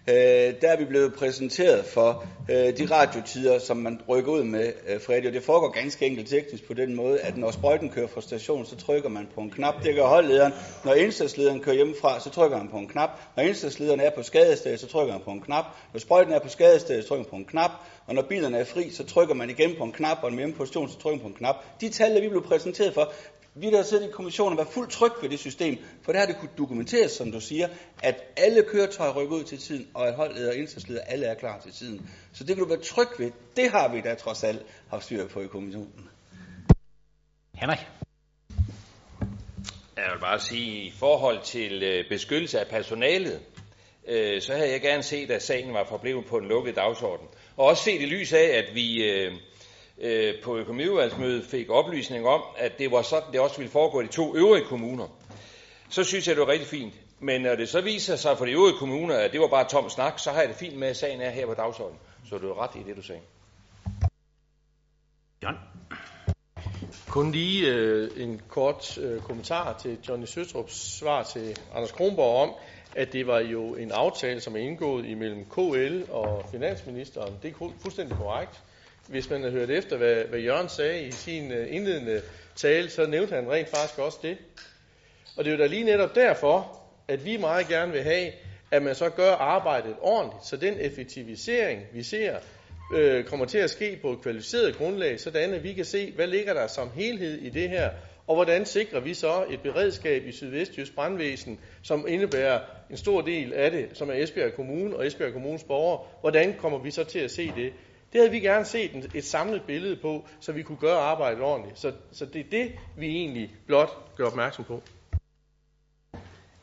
øh, der er vi blevet præsenteret for øh, de radiotider, som man rykker ud med, øh, Freddy. Og det foregår ganske enkelt teknisk på den måde, at når sprøjten kører fra stationen, så trykker man på en knap. Det gør holdlederen. Når indsatslederen kører hjemmefra, så trykker han på en knap. Når indsatslederen er på skadestedet, så trykker han på en knap. Når sprøjten er på skadestedet, så trykker man på en knap. Og når bilerne er fri, så trykker man igen på en knap, og når hjemme på stationen, så trykker man på en knap. De tal, vi blev præsenteret for, vi der sidder i kommissionen være fuldt tryg ved det system, for der har det kunne dokumenteres, som du siger, at alle køretøjer rykker ud til tiden, og at holdleder og indsatsleder alle er klar til tiden. Så det kan du være tryg ved. Det har vi da trods alt haft styr på i kommissionen. Henrik? Jeg vil bare sige, i forhold til øh, beskyttelse af personalet, øh, så havde jeg gerne set, at sagen var forblevet på en lukket dagsorden. Og også set i lys af, at vi øh, øh, på økonomiudvalgsmødet fik oplysning om, at det var sådan, det også ville foregå i de to øvrige kommuner. Så synes jeg, det var rigtig fint. Men når det så viser sig for de øvrige kommuner, at det var bare tom snak, så har jeg det fint med, at sagen er her på dagsordenen. Så du er ret i det, du sagde. John? Kun lige øh, en kort øh, kommentar til Johnny Søtrups svar til Anders Kronborg om, at det var jo en aftale, som er indgået imellem KL og finansministeren. Det er fuldstændig korrekt. Hvis man har hørt efter, hvad, hvad Jørgen sagde i sin øh, indledende tale, så nævnte han rent faktisk også det. Og det er jo da lige netop derfor, at vi meget gerne vil have, at man så gør arbejdet ordentligt, så den effektivisering, vi ser, øh, kommer til at ske på et kvalificeret grundlag, sådan at vi kan se, hvad ligger der som helhed i det her, Og hvordan sikrer vi så et beredskab i Sydvestjysk Brandvæsen, som indebærer en stor del af det, som er Esbjerg Kommune og Esbjerg Kommunes borgere? Hvordan kommer vi så til at se det? Det havde vi gerne set et samlet billede på, så vi kunne gøre arbejdet ordentligt. Så, så det er det, vi egentlig blot gør opmærksom på.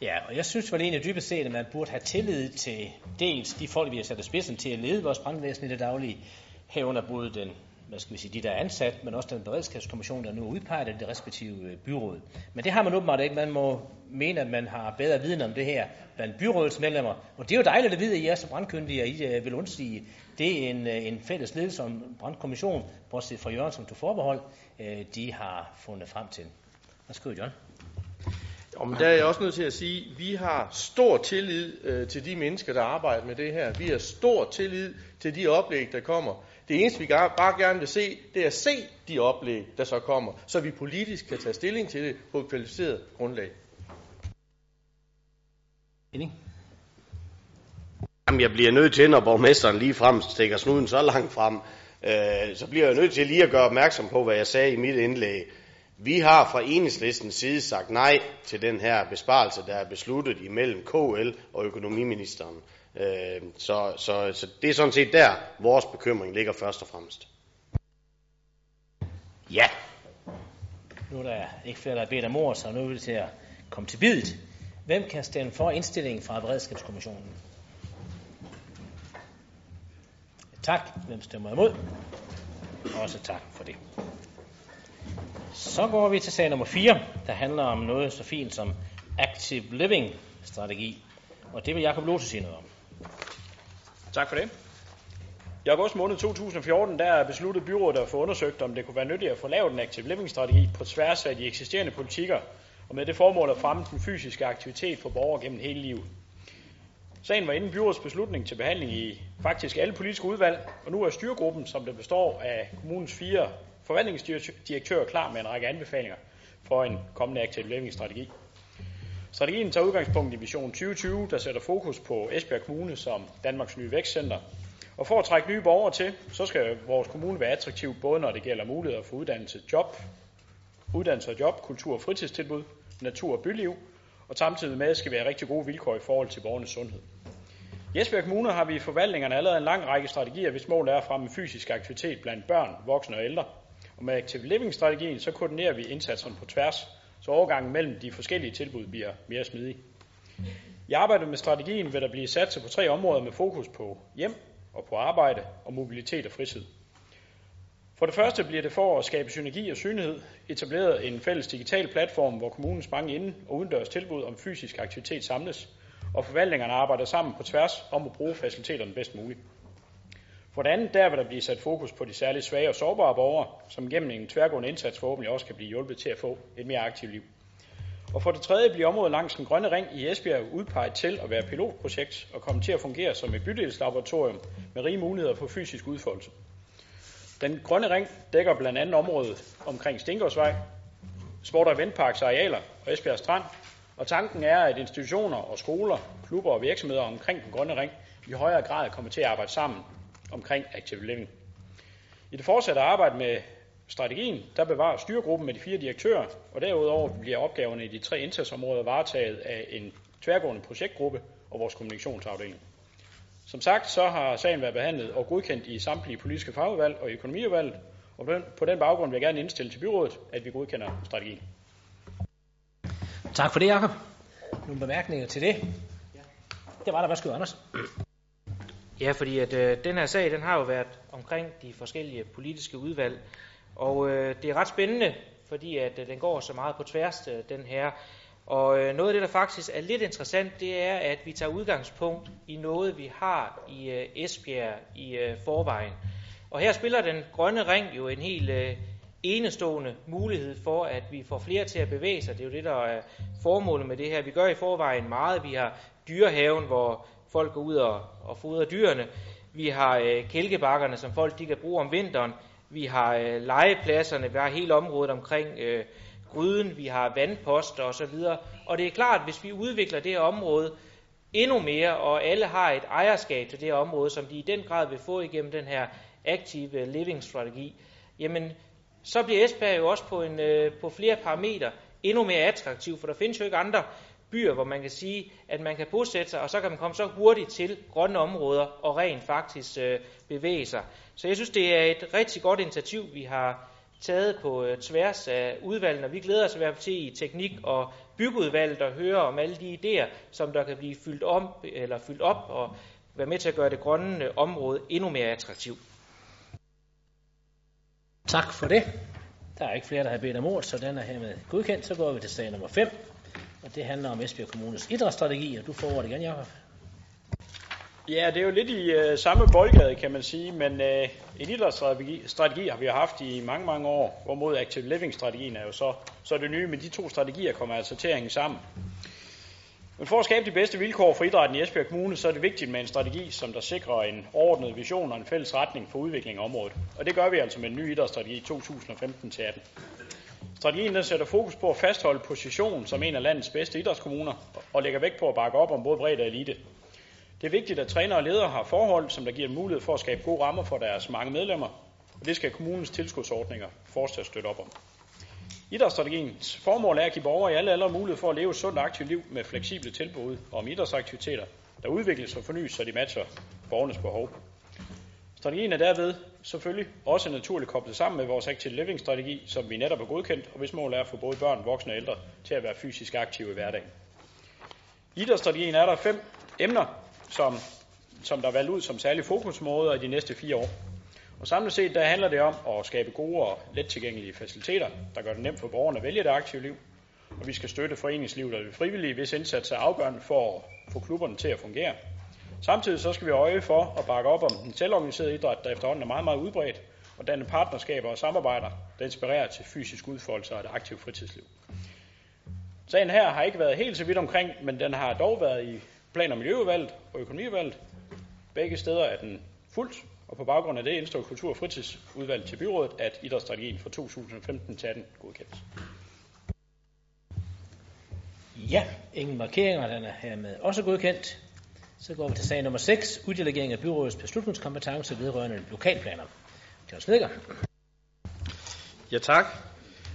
Ja, og jeg synes vel egentlig dybest set, at man burde have tillid til dels de folk, vi har sat i spidsen til at lede vores brandvæsen i det daglige, herunder både den, hvad skal vi sige, de der er ansat, men også den beredskabskommission, der nu er udpeget af det respektive øh, byråd. Men det har man åbenbart ikke. Man må mene, at man har bedre viden om det her blandt byrådets medlemmer. Og det er jo dejligt at vide, at I er så brandkyndige, og I øh, vil undsige. Det er en, øh, en fælles ledelse om brandkommission, bortset fra Jørgen, som du forbehold, de har fundet frem til. Værsgo, John. Og men der er jeg også nødt til at sige, at vi har stor tillid øh, til de mennesker, der arbejder med det her. Vi har stor tillid til de oplæg, der kommer. Det eneste, vi bare gerne vil se, det er at se de oplæg, der så kommer, så vi politisk kan tage stilling til det på et kvalificeret grundlag. Enig? Jamen, jeg bliver nødt til, når borgmesteren lige frem stikker snuden så langt frem, øh, så bliver jeg nødt til lige at gøre opmærksom på, hvad jeg sagde i mit indlæg. Vi har fra enhedslistens side sagt nej til den her besparelse, der er besluttet imellem KL og økonomiministeren. Øh, så, så, så det er sådan set der, vores bekymring ligger først og fremmest. Ja. Nu er der ikke flere, der er bedt om ord, så nu er vi til at komme til bidet. Hvem kan stemme for indstillingen fra Beredskabskommissionen? Tak. Hvem stemmer imod? Også tak for det. Så går vi til sag nummer 4, der handler om noget så fint som Active Living strategi. Og det vil Jacob Lose sige noget om. Tak for det. I august måned 2014 der besluttede byrådet at få undersøgt, om det kunne være nyttigt at få lavet en Active Living strategi på tværs af de eksisterende politikker, og med det formål at fremme den fysiske aktivitet for borgere gennem hele livet. Sagen var inden byrådets beslutning til behandling i faktisk alle politiske udvalg, og nu er styregruppen, som det består af kommunens fire forvaltningsdirektører, klar med en række anbefalinger for en kommende Active Living strategi. Strategien tager udgangspunkt i Vision 2020, der sætter fokus på Esbjerg Kommune som Danmarks nye vækstcenter. Og for at trække nye borgere til, så skal vores kommune være attraktiv, både når det gælder muligheder for uddannelse, job, uddannelse og job, kultur- og fritidstilbud, natur- og byliv, og samtidig med skal være rigtig gode vilkår i forhold til borgernes sundhed. I Esbjerg Kommune har vi i forvaltningerne allerede en lang række strategier, hvis mål er at fremme fysisk aktivitet blandt børn, voksne og ældre. Og med Active Living-strategien, så koordinerer vi indsatserne på tværs, så overgangen mellem de forskellige tilbud bliver mere smidig. I arbejdet med strategien vil der blive sat på tre områder med fokus på hjem og på arbejde og mobilitet og fritid. For det første bliver det for at skabe synergi og synlighed etableret en fælles digital platform, hvor kommunens mange inden- og udendørs tilbud om fysisk aktivitet samles, og forvaltningerne arbejder sammen på tværs om at bruge faciliteterne bedst muligt. For det andet, der vil der blive sat fokus på de særligt svage og sårbare borgere, som gennem en tværgående indsats forhåbentlig også kan blive hjulpet til at få et mere aktivt liv. Og for det tredje bliver området langs den grønne ring i Esbjerg udpeget til at være pilotprojekt og komme til at fungere som et bydelslaboratorium med rige muligheder for fysisk udfoldelse. Den grønne ring dækker blandt andet området omkring Stengårdsvej, Sport- og Eventparks arealer og Esbjerg Strand, og tanken er, at institutioner og skoler, klubber og virksomheder omkring den grønne ring i højere grad kommer til at arbejde sammen omkring Active Living. I det fortsatte arbejde med strategien, der bevarer styregruppen med de fire direktører, og derudover bliver opgaverne i de tre indsatsområder varetaget af en tværgående projektgruppe og vores kommunikationsafdeling. Som sagt, så har sagen været behandlet og godkendt i samtlige politiske fagudvalg og økonomiudvalget, og på den, på den baggrund vil jeg gerne indstille til byrådet, at vi godkender strategien. Tak for det, Jacob. Nogle bemærkninger til det? Det var der. Værsgo, Anders. Ja, fordi at øh, den her sag, den har jo været omkring de forskellige politiske udvalg, og øh, det er ret spændende, fordi at øh, den går så meget på tværs, øh, den her. Og øh, noget af det, der faktisk er lidt interessant, det er, at vi tager udgangspunkt i noget, vi har i øh, Esbjerg i øh, forvejen. Og her spiller den grønne ring jo en helt øh, enestående mulighed for, at vi får flere til at bevæge sig. Det er jo det, der er formålet med det her. Vi gør i forvejen meget. Vi har dyrehaven, hvor folk går ud og, og fodrer dyrene. Vi har øh, kælkebakkerne, som folk de kan bruge om vinteren. Vi har øh, legepladserne, vi har hele området omkring øh, gryden, vi har vandposter osv. Og det er klart, at hvis vi udvikler det her område endnu mere, og alle har et ejerskab til det her område, som de i den grad vil få igennem den her aktive living-strategi, jamen så bliver Esbjerg jo også på, en, øh, på flere parametre endnu mere attraktiv, for der findes jo ikke andre byer, hvor man kan sige, at man kan bosætte sig, og så kan man komme så hurtigt til grønne områder og rent faktisk øh, bevæge sig. Så jeg synes, det er et rigtig godt initiativ, vi har taget på øh, tværs af udvalgene, og vi glæder os i hvert fald til i teknik- og byggeudvalget at høre om alle de idéer, som der kan blive fyldt, om, eller fyldt op og være med til at gøre det grønne øh, område endnu mere attraktivt. Tak for det. Der er ikke flere, der har bedt om ord, så den er hermed godkendt. Så går vi til sag nummer 5, og det handler om Esbjerg Kommunes idrætsstrategi, og du får ordet igen, Jacob. Ja, det er jo lidt i øh, samme boldgade, kan man sige, men øh, en idrætsstrategi strategi har vi jo haft i mange, mange år, hvorimod Active Living-strategien er jo så, så det nye, men de to strategier kommer altså til at hænge sammen. Men for at skabe de bedste vilkår for idrætten i Esbjerg Kommune, så er det vigtigt med en strategi, som der sikrer en overordnet vision og en fælles retning for udvikling af området. Og det gør vi altså med en ny idrætsstrategi 2015-18. Strategien den sætter fokus på at fastholde positionen som en af landets bedste idrætskommuner og lægger vægt på at bakke op om både bredde og elite. Det er vigtigt, at trænere og ledere har forhold, som der giver mulighed for at skabe gode rammer for deres mange medlemmer, og det skal kommunens tilskudsordninger fortsat støtte op om. Idrætsstrategiens formål er at give borgere i alle aldre mulighed for at leve et sundt aktivt liv med fleksible tilbud om idrætsaktiviteter, der udvikles og fornyes, så de matcher borgernes behov. Strategien er derved selvfølgelig også naturligt koblet sammen med vores Active Living strategi, som vi netop har godkendt, og hvis mål er at få både børn, voksne og ældre til at være fysisk aktive i hverdagen. I idrætsstrategien er der fem emner, som, som der er valgt ud som særlige fokusmåder i de næste fire år. Og samlet set der handler det om at skabe gode og let tilgængelige faciliteter, der gør det nemt for borgerne at vælge det aktive liv. Og vi skal støtte foreningslivet og det frivillige, hvis indsats er afgørende for at få klubberne til at fungere. Samtidig så skal vi øje for at bakke op om den selvorganiserede idræt, der efterhånden er meget, meget udbredt, og danne partnerskaber og samarbejder, der inspirerer til fysisk udfoldelse og et aktivt fritidsliv. Sagen her har ikke været helt så vidt omkring, men den har dog været i plan- og miljøudvalget og økonomiudvalget. Begge steder er den fuldt, og på baggrund af det indstår Kultur- og Fritidsudvalget til byrådet, at idrætsstrategien for 2015 til 18 godkendes. Ja, ingen markeringer, den er hermed også godkendt. Så går vi til sag nummer 6, uddelegering af byrådets beslutningskompetence vedrørende lokalplaner. Claus Snedker. Ja, tak.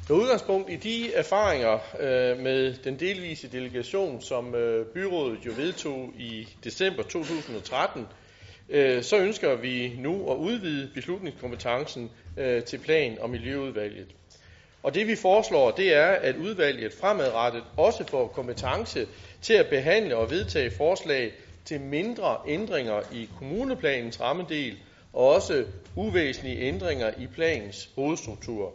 Med udgangspunkt i de erfaringer øh, med den delvise delegation, som øh, byrådet jo vedtog i december 2013, øh, så ønsker vi nu at udvide beslutningskompetencen øh, til plan- og miljøudvalget. Og det vi foreslår, det er, at udvalget fremadrettet også får kompetence til at behandle og vedtage forslag til mindre ændringer i kommuneplanens rammedel og også uvæsentlige ændringer i planens hovedstruktur.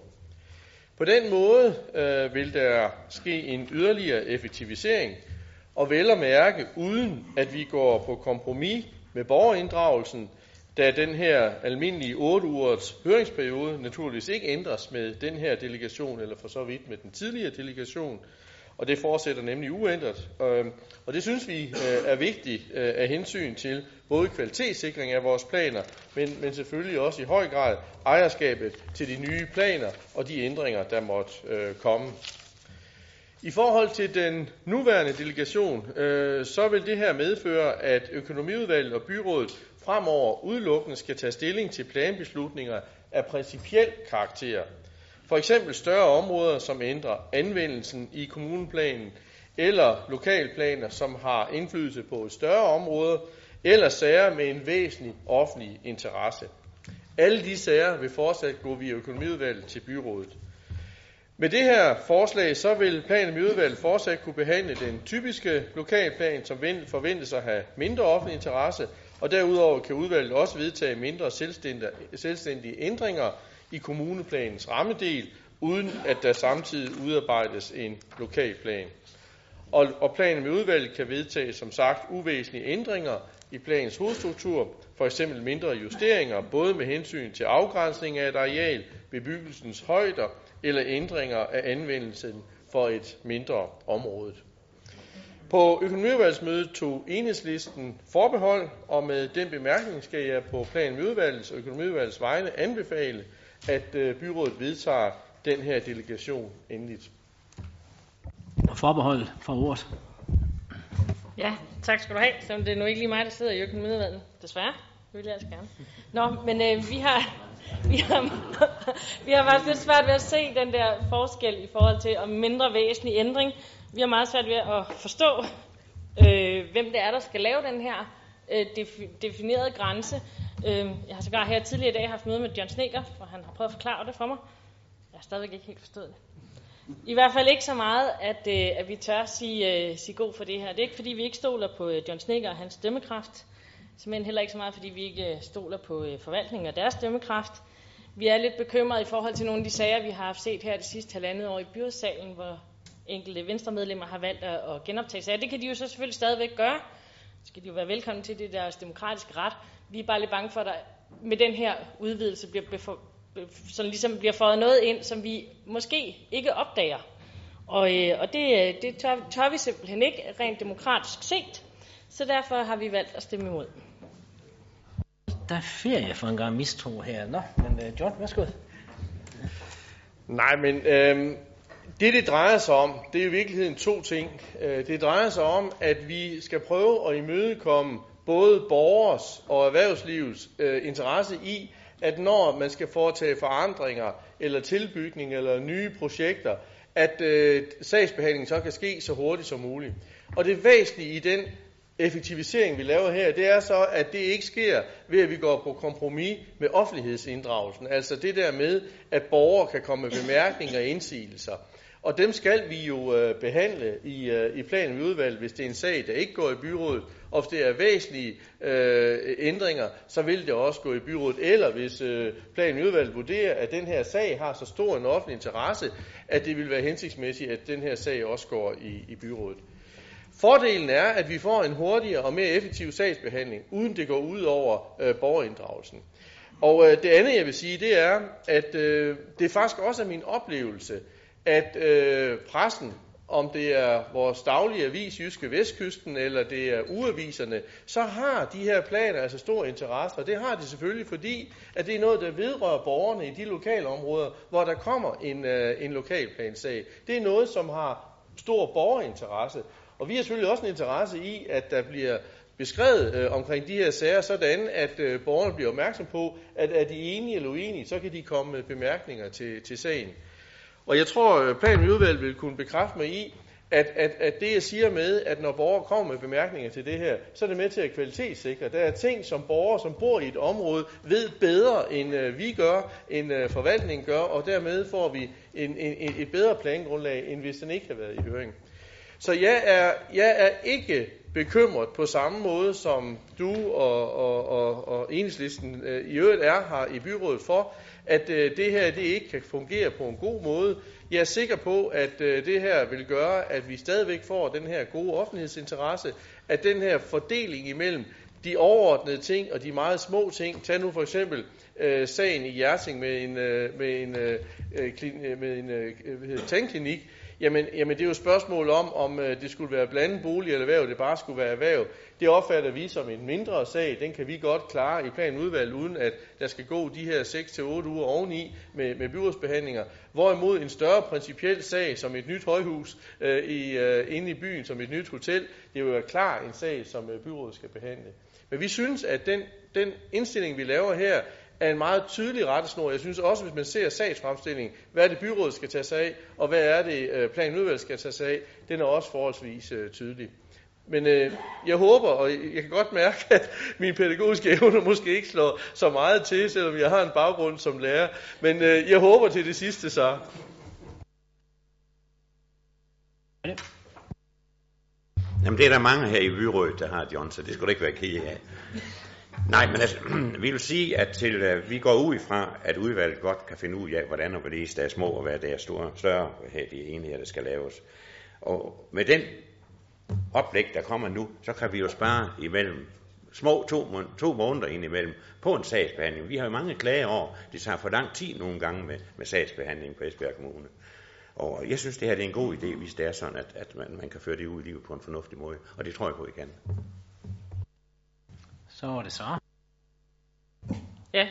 På den måde øh, vil der ske en yderligere effektivisering, og vel at mærke uden at vi går på kompromis med borgerinddragelsen, da den her almindelige 8 ugers høringsperiode naturligvis ikke ændres med den her delegation, eller for så vidt med den tidligere delegation, og det fortsætter nemlig uændret. Øhm, og det synes vi øh, er vigtigt øh, af hensyn til både kvalitetssikring af vores planer, men, men selvfølgelig også i høj grad ejerskabet til de nye planer og de ændringer, der måtte øh, komme. I forhold til den nuværende delegation, så vil det her medføre, at økonomiudvalget og byrådet fremover udelukkende skal tage stilling til planbeslutninger af principiel karakter. For eksempel større områder, som ændrer anvendelsen i kommuneplanen, eller lokalplaner, som har indflydelse på et større område, eller sager med en væsentlig offentlig interesse. Alle de sager vil fortsat gå via økonomiudvalget til byrådet. Med det her forslag, så vil plan- og miljøudvalget fortsat kunne behandle den typiske lokalplan, som forventes at have mindre offentlig interesse, og derudover kan udvalget også vedtage mindre selvstændige, selvstændige ændringer i kommuneplanens rammedel, uden at der samtidig udarbejdes en lokalplan. Og, og planen med udvalget kan vedtage, som sagt, uvæsentlige ændringer i planens hovedstruktur, for eksempel mindre justeringer, både med hensyn til afgrænsning af et areal, bebyggelsens højder eller ændringer af anvendelsen for et mindre område. På økonomiudvalgsmødet tog enhedslisten forbehold, og med den bemærkning skal jeg på plan med udvalgets og økonomiudvalgets vegne anbefale, at byrådet vedtager den her delegation endeligt. Forbehold for ordet. Ja, tak skal du have. Så det er nu ikke lige mig, der sidder i økonomiudvalget, desværre. Det vil jeg altså gerne. Nå, men øh, vi har vi har, vi har faktisk lidt svært ved at se den der forskel i forhold til om mindre væsentlig ændring. Vi har meget svært ved at forstå, øh, hvem det er, der skal lave den her Øh, defineret definerede grænse. Øh, jeg har sågar her tidligere i dag haft møde med John Sneker, for han har prøvet at forklare det for mig. Jeg har stadigvæk ikke helt forstået det. I hvert fald ikke så meget, at, øh, at vi tør sige, øh, sige god for det her. Det er ikke, fordi vi ikke stoler på øh, John Sneker og hans dømmekraft. Simpelthen heller ikke så meget, fordi vi ikke øh, stoler på øh, forvaltningen og deres dømmekraft. Vi er lidt bekymrede i forhold til nogle af de sager, vi har haft set her det sidste halvandet år i byrådssalen, hvor enkelte venstremedlemmer har valgt at, at genoptage sager. Det kan de jo så selvfølgelig stadigvæk gøre. Skal de jo være velkommen til, det er deres demokratiske ret. Vi er bare lidt bange for, at der med den her udvidelse bliver, befor, sådan ligesom bliver fået noget ind, som vi måske ikke opdager. Og, øh, og det, det tør, tør vi simpelthen ikke, rent demokratisk set. Så derfor har vi valgt at stemme imod. Der er ferie for en gang mistro her. Nå, men uh, John, værsgo. Nej, men øh, det, det drejer sig om, det er i virkeligheden to ting. Øh, det drejer sig om, at vi skal prøve at imødekomme både borgers og erhvervslivets øh, interesse i, at når man skal foretage forandringer, eller tilbygning, eller nye projekter, at øh, sagsbehandlingen så kan ske så hurtigt som muligt. Og det væsentlige i den effektivisering, vi laver her, det er så, at det ikke sker ved, at vi går på kompromis med offentlighedsinddragelsen. Altså det der med, at borgere kan komme med bemærkninger og indsigelser. Og dem skal vi jo øh, behandle i, øh, i planen i udvalget, hvis det er en sag, der ikke går i byrådet. Og hvis det er væsentlige øh, ændringer, så vil det også gå i byrådet. Eller hvis øh, planen i udvalget vurderer, at den her sag har så stor en offentlig interesse, at det vil være hensigtsmæssigt, at den her sag også går i, i byrådet. Fordelen er, at vi får en hurtigere og mere effektiv sagsbehandling, uden det går ud over øh, borgerinddragelsen. Og øh, det andet, jeg vil sige, det er, at øh, det faktisk også er min oplevelse, at øh, pressen, om det er vores daglige avis, Jyske Vestkysten, eller det er uaviserne, så har de her planer altså stor interesse, og det har de selvfølgelig, fordi at det er noget, der vedrører borgerne i de lokale områder, hvor der kommer en, øh, en lokalplansag. Det er noget, som har stor borgerinteresse, og vi har selvfølgelig også en interesse i, at der bliver beskrevet øh, omkring de her sager, sådan at øh, borgerne bliver opmærksom på, at er de enige eller uenige, så kan de komme med bemærkninger til, til sagen. Og jeg tror, øh, planen i udvalget vil kunne bekræfte mig i, at, at, at det jeg siger med, at når borgere kommer med bemærkninger til det her, så er det med til at kvalitetssikre. Der er ting, som borgere, som bor i et område, ved bedre, end øh, vi gør, end øh, forvaltningen gør, og dermed får vi en, en, et bedre plangrundlag, end hvis den ikke har været i høring. Så jeg er, jeg er ikke bekymret på samme måde, som du og, og, og, og enhedslisten øh, i øvrigt er her i byrådet for, at øh, det her det ikke kan fungere på en god måde. Jeg er sikker på, at øh, det her vil gøre, at vi stadigvæk får den her gode offentlighedsinteresse, at den her fordeling imellem de overordnede ting og de meget små ting. Tag nu for eksempel øh, sagen i Hjerting med en, øh, med en, øh, øh klin, øh, med en øh, tandklinik. Jamen, jamen det er jo et spørgsmål om, om øh, det skulle være blandet bolig eller erhverv, det bare skulle være erhverv. Det opfatter vi som en mindre sag. Den kan vi godt klare i planudvalget, uden at der skal gå de her 6-8 uger oveni med, med byrådsbehandlinger. Hvorimod en større principiel sag, som et nyt højhus øh, i, øh, inde i byen, som et nyt hotel, det vil være klar en sag, som øh, byrådet skal behandle. Men vi synes, at den, den indstilling, vi laver her, er en meget tydelig rettesnor. Jeg synes også, hvis man ser sagsfremstillingen, hvad er det byrådet skal tage sig af, og hvad er det øh, planudvalget skal tage sig af, den er også forholdsvis øh, tydelig. Men øh, jeg håber, og jeg kan godt mærke, at mine pædagogiske evner måske ikke slår så meget til, selvom jeg har en baggrund som lærer. Men øh, jeg håber til det sidste så. Jamen det er der mange her i byrådet, der har, John, så det skulle ikke være ked af. Nej, men altså, vi vil sige, at til, uh, vi går ud ifra, at udvalget godt kan finde ud af, hvordan og hvorledes der er små, og hvad der er store, større her, de enheder, der skal laves. Og med den oplæg, der kommer nu, så kan vi jo spare imellem små to, to måneder ind imellem på en sagsbehandling. Vi har jo mange klager over, det tager for lang tid nogle gange med, med sagsbehandling på Esbjerg Kommune. Og jeg synes, det her det er en god idé, hvis det er sådan, at, at man, man kan føre det ud i livet på en fornuftig måde. Og det tror jeg på, I kan. Så var det så. Ja,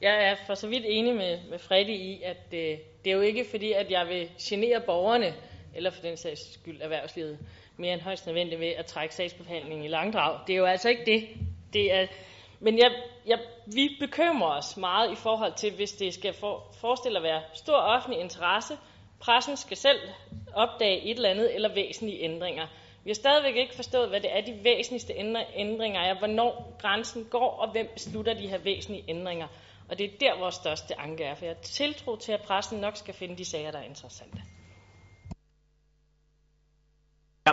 jeg er for så vidt enig med, med Freddy i, at øh, det er jo ikke fordi, at jeg vil genere borgerne, eller for den sags skyld erhvervslivet, mere end højst nødvendigt ved at trække sagsbehandlingen i langdrag. Det er jo altså ikke det. Det er Men jeg, jeg, vi bekymrer os meget i forhold til, hvis det skal for, forestille at være stor offentlig interesse, pressen skal selv opdage et eller andet eller væsentlige ændringer. Vi har stadigvæk ikke forstået, hvad det er, de væsentligste ændringer er, hvornår grænsen går, og hvem beslutter de her væsentlige ændringer. Og det er der, vores største anke er, for jeg har tiltro til, at pressen nok skal finde de sager, der er interessante. Ja,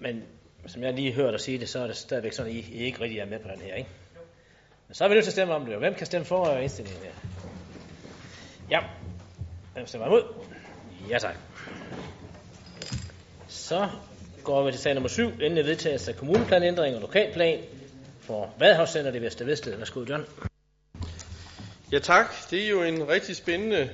men som jeg lige hørte dig sige det, så er det stadigvæk sådan, at I, I ikke rigtig er med på den her, ikke? Men så er vi nødt til at stemme om det, og hvem kan stemme for øh, indstillingen her? Ja, hvem stemmer imod? Ja tak. Så går vi til sag nummer 7, endelig vedtagelse af kommuneplanændring og lokalplan for Vadhavscenter i Vestervested. Værsgo, John. Ja tak, det er jo en rigtig spændende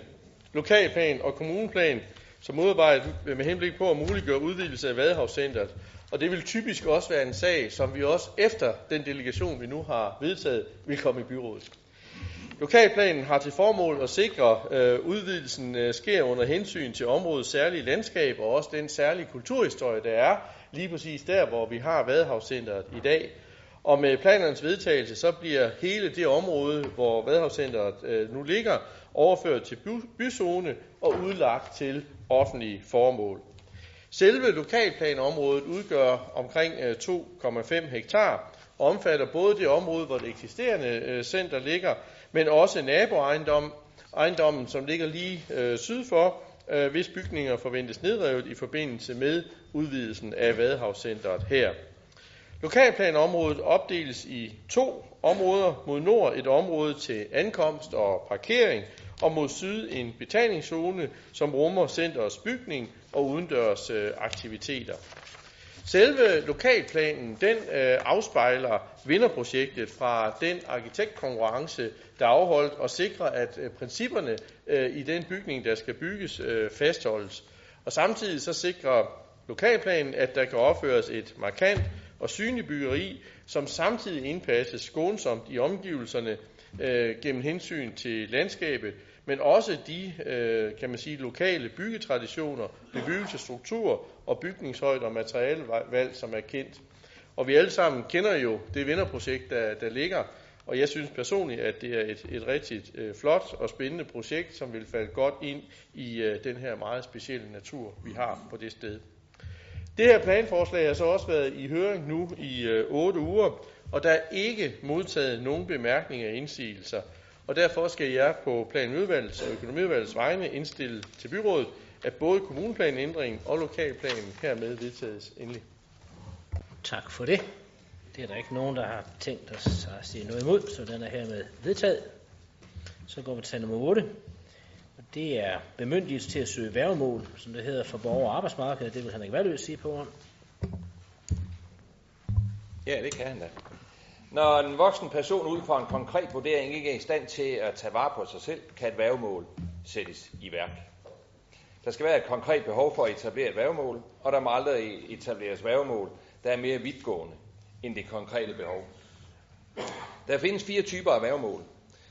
lokalplan og kommuneplan, som udarbejdet med henblik på at muliggøre udvidelse af Vadehavscenteret. Og det vil typisk også være en sag, som vi også efter den delegation, vi nu har vedtaget, vil komme i byrådet. Lokalplanen har til formål at sikre, at udvidelsen øh, sker under hensyn til områdets særlige landskab og også den særlige kulturhistorie, der er lige præcis der, hvor vi har Vadehavscenteret i dag. Og med planernes vedtagelse, så bliver hele det område, hvor Vadehavscenteret øh, nu ligger, overført til byzone og udlagt til offentlige formål. Selve lokalplanområdet udgør omkring 2,5 hektar og omfatter både det område, hvor det eksisterende center ligger, men også naboejendommen, ejendommen, som ligger lige øh, syd for, øh, hvis bygninger forventes nedrevet i forbindelse med udvidelsen af Vadehavscenteret her. Lokalplanområdet opdeles i to områder. Mod nord et område til ankomst og parkering, og mod syd en betalingszone, som rummer centerets bygning og udendørs øh, aktiviteter. Selve lokalplanen den øh, afspejler vinderprojektet fra den arkitektkonkurrence, der er afholdt, og sikrer, at øh, principperne øh, i den bygning, der skal bygges, øh, fastholdes. Og samtidig så sikrer lokalplanen, at der kan opføres et markant og synligt byggeri, som samtidig indpasses skånsomt i omgivelserne øh, gennem hensyn til landskabet, men også de, øh, kan man sige, lokale byggetraditioner, bebyggelsestruktur og bygningshøjde og materialevalg, som er kendt. Og vi alle sammen kender jo det vinderprojekt, der, der ligger, og jeg synes personligt, at det er et, et rigtig øh, flot og spændende projekt, som vil falde godt ind i øh, den her meget specielle natur, vi har på det sted. Det her planforslag har så også været i høring nu i øh, 8 uger, og der er ikke modtaget nogen bemærkninger og indsigelser. Og derfor skal jeg på planudvalgets og økonomiudvalgets vegne indstille til byrådet, at både kommuneplanændringen og lokalplanen hermed vedtages endelig. Tak for det. Det er der ikke nogen, der har tænkt at sige noget imod, så den er hermed vedtaget. Så går vi til nummer 8. Og det er bemyndigelse til at søge værgemål, som det hedder for borger- og arbejdsmarkedet. Det vil han ikke være sige på. Ja, det kan han da. Når en voksen person ud fra en konkret vurdering ikke er i stand til at tage vare på sig selv, kan et værgemål sættes i værk. Der skal være et konkret behov for at etablere et værgemål, og der må aldrig etableres værgemål, der er mere vidtgående end det konkrete behov. Der findes fire typer af værgemål.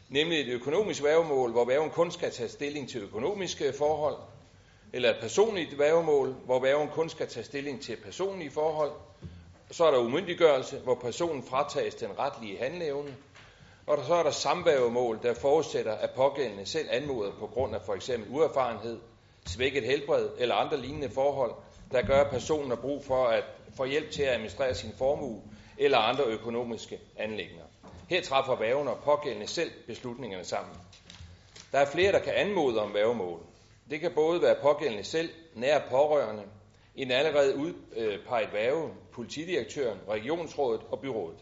Nemlig et økonomisk værgemål, hvor værgen kun skal tage stilling til økonomiske forhold, eller et personligt værgemål, hvor værgen kun skal tage stilling til personlige forhold, så er der umyndiggørelse, hvor personen fratages den retlige handleevne. Og der, så er der samværgemål, der forudsætter, at pågældende selv anmoder på grund af for eksempel uerfarenhed, svækket helbred eller andre lignende forhold, der gør, at personen har brug for at få hjælp til at administrere sin formue eller andre økonomiske anlægner. Her træffer værgen og pågældende selv beslutningerne sammen. Der er flere, der kan anmode om værgemål. Det kan både være pågældende selv, nære pårørende, en allerede udpeget værge, politidirektøren, regionsrådet og byrådet.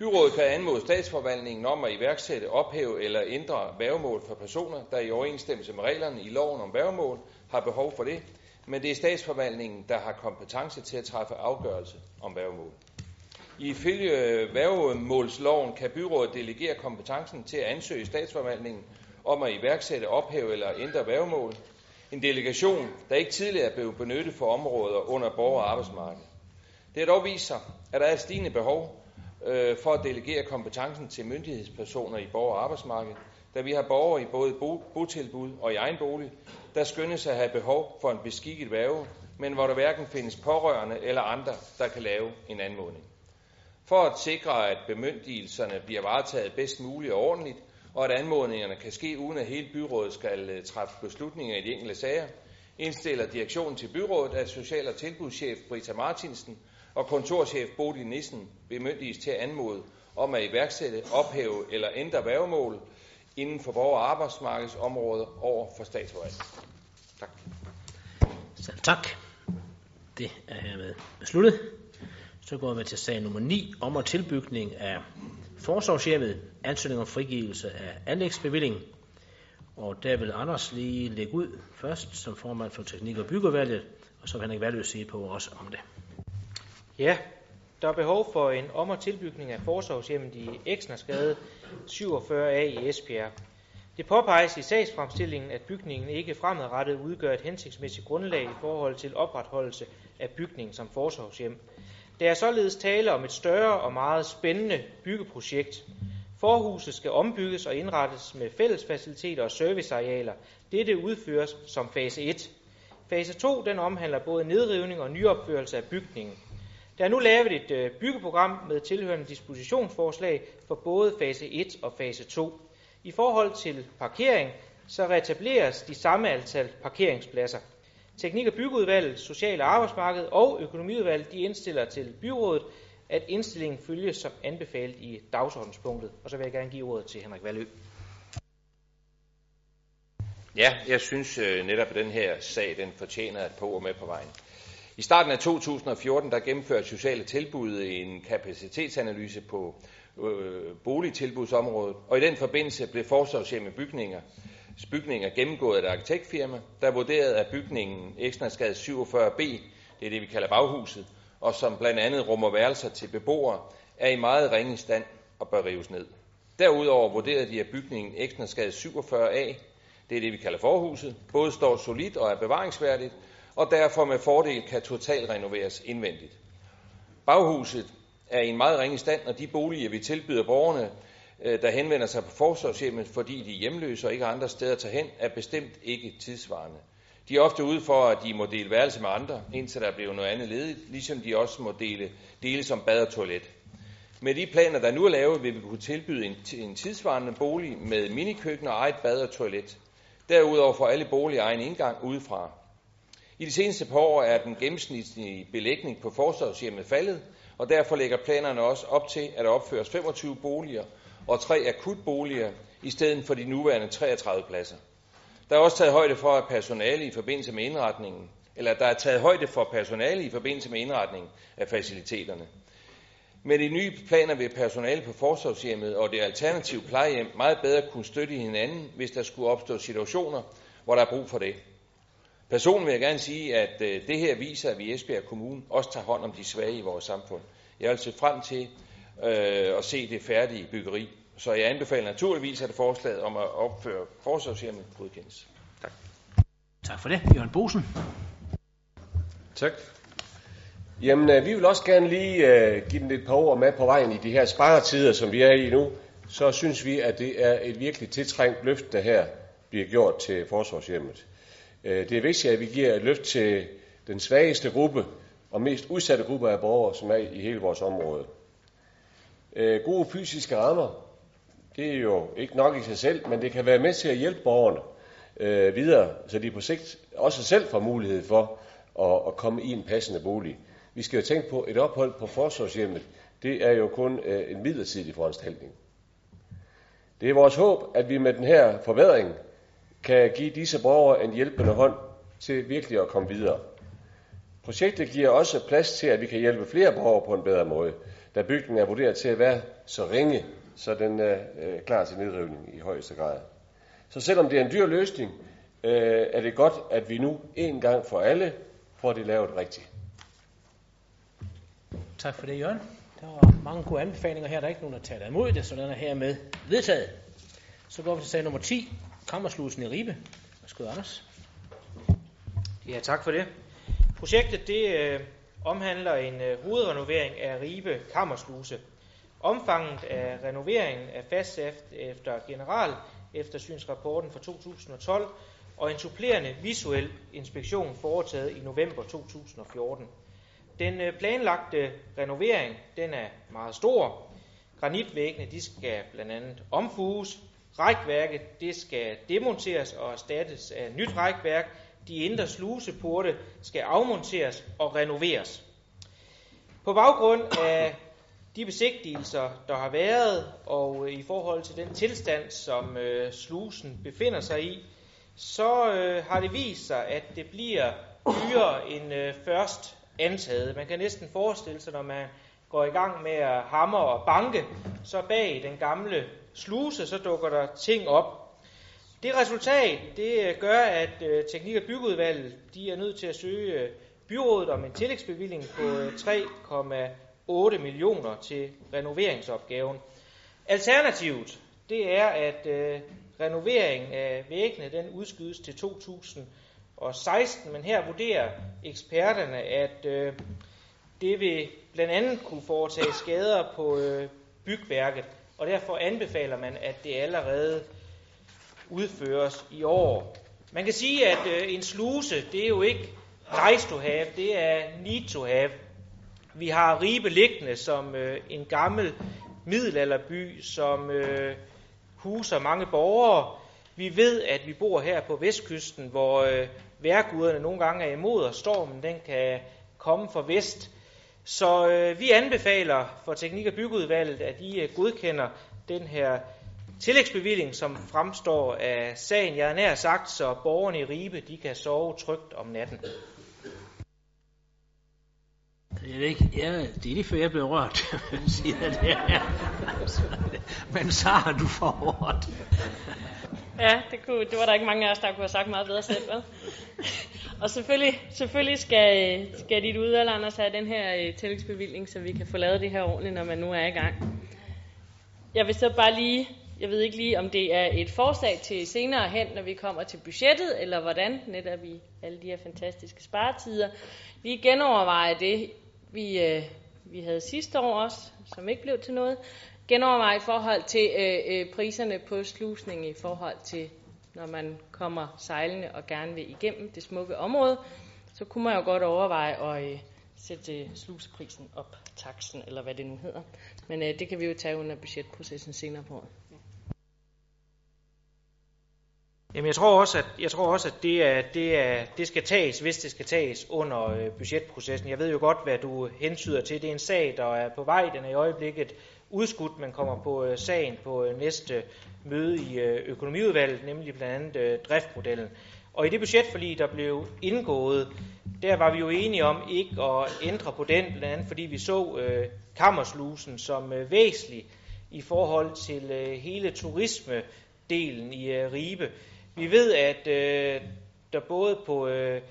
Byrådet kan anmode statsforvaltningen om at iværksætte, ophæve eller ændre værgemål for personer, der i overensstemmelse med reglerne i loven om værgemål har behov for det, men det er statsforvaltningen, der har kompetence til at træffe afgørelse om værgemål. Ifølge værgemålsloven kan byrådet delegere kompetencen til at ansøge statsforvaltningen om at iværksætte, ophæve eller ændre værgemål, en delegation, der ikke tidligere blev benyttet for områder under borger- og arbejdsmarkedet. Det har dog vist sig, at der er et stigende behov øh, for at delegere kompetencen til myndighedspersoner i borger- og arbejdsmarkedet, da vi har borgere i både bo- botilbud og i egen bolig, der skyndes at have behov for en beskikket værge, men hvor der hverken findes pårørende eller andre, der kan lave en anmodning. for at sikre, at bemyndigelserne bliver varetaget bedst muligt og ordentligt, og at anmodningerne kan ske uden at hele byrådet skal øh, træffe beslutninger i de enkelte sager, indstiller direktionen til byrådet, at social- og tilbudschef Brita Martinsen og kontorchef Bodil Nissen bemyndiges til at anmode om at iværksætte, ophæve eller ændre værgemål inden for borger- og arbejdsmarkedsområdet over for statsforvaltningen. Tak. Selv tak. Det er hermed besluttet. Så går vi til sag nummer 9 om at tilbygning af forsorgshjemmet, ansøgning om frigivelse af anlægsbevilling. Og der vil Anders lige lægge ud først som formand for Teknik- og Byggeudvalget, og så vil Henrik Valø sige på os om det. Ja, der er behov for en om- og tilbygning af forsorgshjemmet i Eksnersgade 47A i Esbjerg. Det påpeges i sagsfremstillingen, at bygningen ikke fremadrettet udgør et hensigtsmæssigt grundlag i forhold til opretholdelse af bygningen som forsorgshjem. Der er således tale om et større og meget spændende byggeprojekt. Forhuset skal ombygges og indrettes med fællesfaciliteter og servicearealer. Dette udføres som fase 1. Fase 2 den omhandler både nedrivning og nyopførelse af bygningen. Der er nu lavet et øh, byggeprogram med tilhørende dispositionsforslag for både fase 1 og fase 2. I forhold til parkering, så reetableres de samme antal parkeringspladser. Teknik- og byggeudvalget, Social- og Arbejdsmarked og Økonomiudvalget de indstiller til byrådet, at indstillingen følges som anbefalet i dagsordenspunktet. Og så vil jeg gerne give ordet til Henrik Valø. Ja, jeg synes øh, netop, at den her sag, den fortjener at på og med på vejen. I starten af 2014, der gennemførte Sociale Tilbud en kapacitetsanalyse på øh, boligtilbudsområdet, og i den forbindelse blev forsorgshjemme bygninger, bygninger gennemgået af et arkitektfirma, der vurderede, at bygningen Eksnersgade 47B, det er det, vi kalder baghuset, og som blandt andet rummer værelser til beboere, er i meget ringe stand og bør rives ned. Derudover vurderede de, at bygningen Eksnersgade 47A, det er det, vi kalder forhuset, både står solidt og er bevaringsværdigt, og derfor med fordel kan totalrenoveres indvendigt. Baghuset er i en meget ringe stand, og de boliger, vi tilbyder borgerne, øh, der henvender sig på forsorgshjemmet, fordi de er hjemløse og ikke har andre steder at tage hen, er bestemt ikke tidsvarende. De er ofte ude for, at de må dele værelse med andre, indtil der bliver noget andet ledigt, ligesom de også må dele, dele som bad og toilet. Med de planer, der nu er lavet, vil vi kunne tilbyde en, en tidsvarende bolig med minikøkken og eget bad og toilet. Derudover får alle boliger egen indgang udefra. I de seneste par år er den gennemsnitlige belægning på forsorgshjemmet faldet, og derfor lægger planerne også op til, at der opføres 25 boliger og tre akutboliger i stedet for de nuværende 33 pladser. Der er også taget højde for, at personale i forbindelse med indretningen, eller der er taget højde for personale i forbindelse med indretningen af faciliteterne. Med de nye planer vil personale på forsorgshjemmet og det alternative plejehjem meget bedre kunne støtte hinanden, hvis der skulle opstå situationer, hvor der er brug for det. Personligt vil jeg gerne sige, at øh, det her viser, at vi i Esbjerg Kommune også tager hånd om de svage i vores samfund. Jeg vil se frem til øh, at se det færdige byggeri. Så jeg anbefaler naturligvis, at forslaget om at opføre forsorgshjemmet godkendes. Tak. Tak for det. Jørgen Bosen. Tak. Jamen, øh, vi vil også gerne lige øh, give den et par ord med på vejen i de her sparetider, som vi er i nu. Så synes vi, at det er et virkelig tiltrængt løft, der her bliver gjort til forsvarshjemmet. Øh, det er vigtigt, at vi giver et løft til den svageste gruppe og mest udsatte gruppe af borgere, som er i hele vores område. Øh, gode fysiske rammer, det er jo ikke nok i sig selv, men det kan være med til at hjælpe borgerne øh, videre, så de på sigt også selv får mulighed for at, at komme i en passende bolig. Vi skal jo tænke på, et ophold på forsorgshjemmet, det er jo kun øh, en midlertidig foranstaltning. Det er vores håb, at vi med den her forbedring kan give disse borgere en hjælpende hånd til virkelig at komme videre. Projektet giver også plads til, at vi kan hjælpe flere borgere på en bedre måde, da bygningen er vurderet til at være så ringe, så den er øh, klar til nedrivning i højeste grad. Så selvom det er en dyr løsning, øh, er det godt, at vi nu en gang for alle får det lavet rigtigt. Tak for det, Jørgen. Der var mange gode anbefalinger her. Der er ikke nogen, der tager imod det, så den er hermed vedtaget. Så går vi til sag nummer 10. Kammerslusen i Ribe. Værsgo, Anders. Ja, tak for det. Projektet det øh, omhandler en øh, hovedrenovering af Ribe Kammersluse. Omfanget af renoveringen er fastsat efter general eftersynsrapporten fra 2012 og en supplerende visuel inspektion foretaget i november 2014. Den øh, planlagte renovering den er meget stor. Granitvæggene de skal blandt andet omfuges. Rækværket det skal demonteres og erstattes af nyt rækværk. De indre sluseporte skal afmonteres og renoveres. På baggrund af de besigtigelser, der har været, og øh, i forhold til den tilstand, som øh, slusen befinder sig i, så øh, har det vist sig, at det bliver dyrere end øh, først antaget. Man kan næsten forestille sig, når man går i gang med at hamre og banke, så bag den gamle sluse, så dukker der ting op. Det resultat, det øh, gør, at øh, Teknik- og Byggeudvalget, de er nødt til at søge øh, byrådet om en tillægsbevilling på øh, 3,8 millioner til renoveringsopgaven. Alternativet, det er, at øh, renovering af væggene, den udskydes til 2016, men her vurderer eksperterne, at øh, det vil blandt andet kunne foretage skader på øh, bygværket, og derfor anbefaler man, at det allerede udføres i år. Man kan sige, at øh, en sluse, det er jo ikke nice to have, det er need to have. Vi har Ribe liggende som øh, en gammel middelalderby, som øh, huser mange borgere. Vi ved, at vi bor her på vestkysten, hvor øh, værguderne nogle gange er imod, og stormen den kan komme fra vest. Så øh, vi anbefaler for Teknik- og Byggeudvalget, at I øh, godkender den her tillægsbevilling, som fremstår af sagen. Jeg er nær sagt, så borgerne i Ribe de kan sove trygt om natten. Jeg ved ikke, jeg, det er lige før jeg blev rørt, siger det her. Men så har du for ordet. Ja, det, kunne, det var der ikke mange af os, der kunne have sagt meget bedre selv, vel? Og selvfølgelig, selvfølgelig skal, skal dit udvalg, Anders, have den her øh, tillægsbevilling, så vi kan få lavet det her ordentligt, når man nu er i gang. Jeg vil så bare lige, jeg ved ikke lige, om det er et forslag til senere hen, når vi kommer til budgettet, eller hvordan, netop i alle de her fantastiske sparetider, lige genoverveje det, vi, øh, vi havde sidste år også, som ikke blev til noget, genoverveje i forhold til øh, øh, priserne på slusning i forhold til, når man kommer sejlende og gerne vil igennem det smukke område, så kunne man jo godt overveje at øh, sætte øh, sluseprisen op, taksen eller hvad det nu hedder. Men øh, det kan vi jo tage under budgetprocessen senere på året. Jamen jeg tror også, at, jeg tror også, at det, er, det, er, det skal tages, hvis det skal tages under øh, budgetprocessen. Jeg ved jo godt, hvad du hensyder til. Det er en sag, der er på vej. Den er i øjeblikket udskudt, men kommer på øh, sagen på øh, næste møde i øh, økonomiudvalget, nemlig blandt andet øh, driftmodellen. Og i det budgetforlig, der blev indgået, der var vi jo enige om ikke at ændre på den, blandt andet fordi vi så øh, kammerslusen som øh, væsentlig i forhold til øh, hele turismedelen i øh, Ribe. Vi ved, at øh, der både på, øh,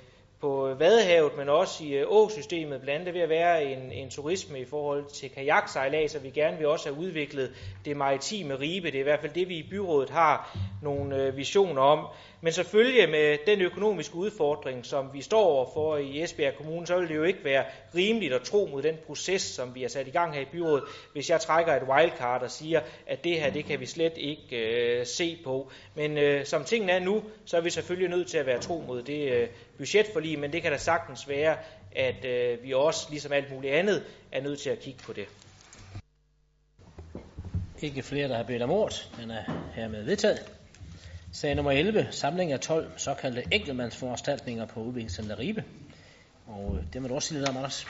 på Vadehavet, men også i øh, åsystemet blandt andet ved at være en, en turisme i forhold til kajaksejlads, og vi gerne vil også have udviklet det maritime ribe. Det er i hvert fald det, vi i byrådet har nogle øh, visioner om. Men selvfølgelig med den økonomiske udfordring, som vi står overfor i Esbjerg Kommune, så vil det jo ikke være rimeligt at tro mod den proces, som vi har sat i gang her i byrådet, hvis jeg trækker et wildcard og siger, at det her, det kan vi slet ikke øh, se på. Men øh, som tingene er nu, så er vi selvfølgelig nødt til at være tro mod det øh, budgetforlig, men det kan da sagtens være, at øh, vi også, ligesom alt muligt andet, er nødt til at kigge på det. Ikke flere, der har bedt om ordet. Den er hermed vedtaget. Sag nummer 11. Samling af 12 såkaldte enkeltmandsforanstaltninger på udviklingscenter Ribe. Og øh, det må du også sige lidt om, Anders.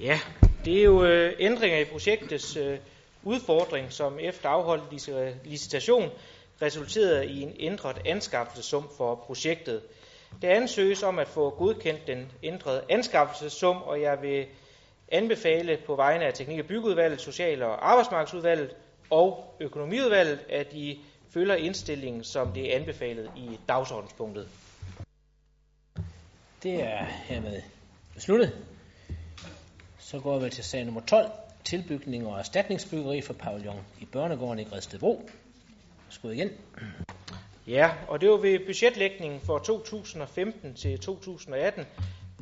Ja, det er jo øh, ændringer i projektets øh, udfordring, som efter afholdt licitation resulterede i en ændret anskaffelsessum for projektet. Der ansøges om at få godkendt den ændrede anskaffelsessum, og jeg vil anbefale på vegne af Teknik- og Byggeudvalget, Social- og Arbejdsmarkedsudvalget og Økonomiudvalget, at I følger indstillingen, som det er anbefalet i dagsordenspunktet. Det er hermed besluttet. Så går vi til sag nummer 12. Tilbygning og erstatningsbyggeri for pavillon i Børnegården i Gredstedbro. Skud igen. Ja, og det var ved budgetlægningen for 2015 til 2018.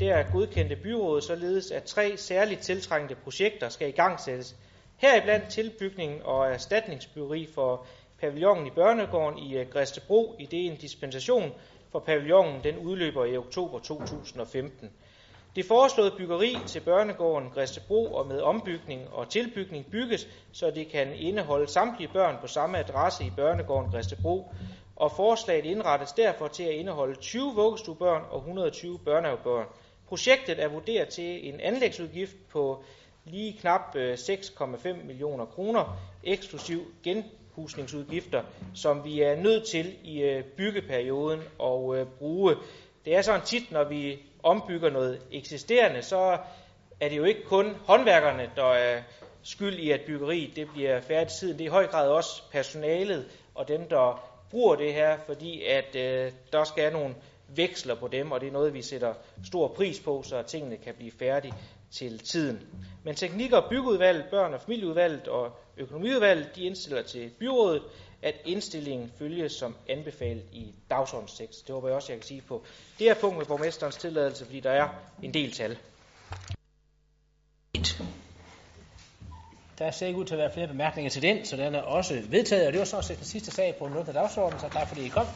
Der godkendte byrådet således, at tre særligt tiltrængte projekter skal i gang sættes. Heriblandt tilbygning og erstatningsbyggeri for pavillonen i Børnegården i øh, Græstebro, i det en dispensation for pavillonen den udløber i oktober 2015. Det foreslåede byggeri til børnegården Græstebro og med ombygning og tilbygning bygges, så det kan indeholde samtlige børn på samme adresse i børnegården Græstebro, og forslaget indrettes derfor til at indeholde 20 vuggestuebørn og 120 børnehavebørn. Projektet er vurderet til en anlægsudgift på lige knap øh, 6,5 millioner kroner, eksklusiv genhusningsudgifter, som vi er nødt til i øh, byggeperioden at øh, bruge. Det er sådan tit, når vi ombygger noget eksisterende, så er det jo ikke kun håndværkerne, der er skyld i, at byggeriet det bliver færdigt tiden. Det er i høj grad også personalet og dem, der bruger det her, fordi at øh, der skal nogle veksler på dem, og det er noget, vi sætter stor pris på, så tingene kan blive færdige til tiden. Men teknik- og byggeudvalget, børn- og familieudvalget og økonomiudvalget, de indstiller til byrådet, at indstillingen følges som anbefalet i dagsordenstekst. Det håber jeg også, jeg kan sige på det her punkt med borgmesterens tilladelse, fordi der er en del tal. Der ser ikke ud til at være flere bemærkninger til den, så den er også vedtaget, og det var så også den sidste sag på den dagsorden, så tak fordi I kom.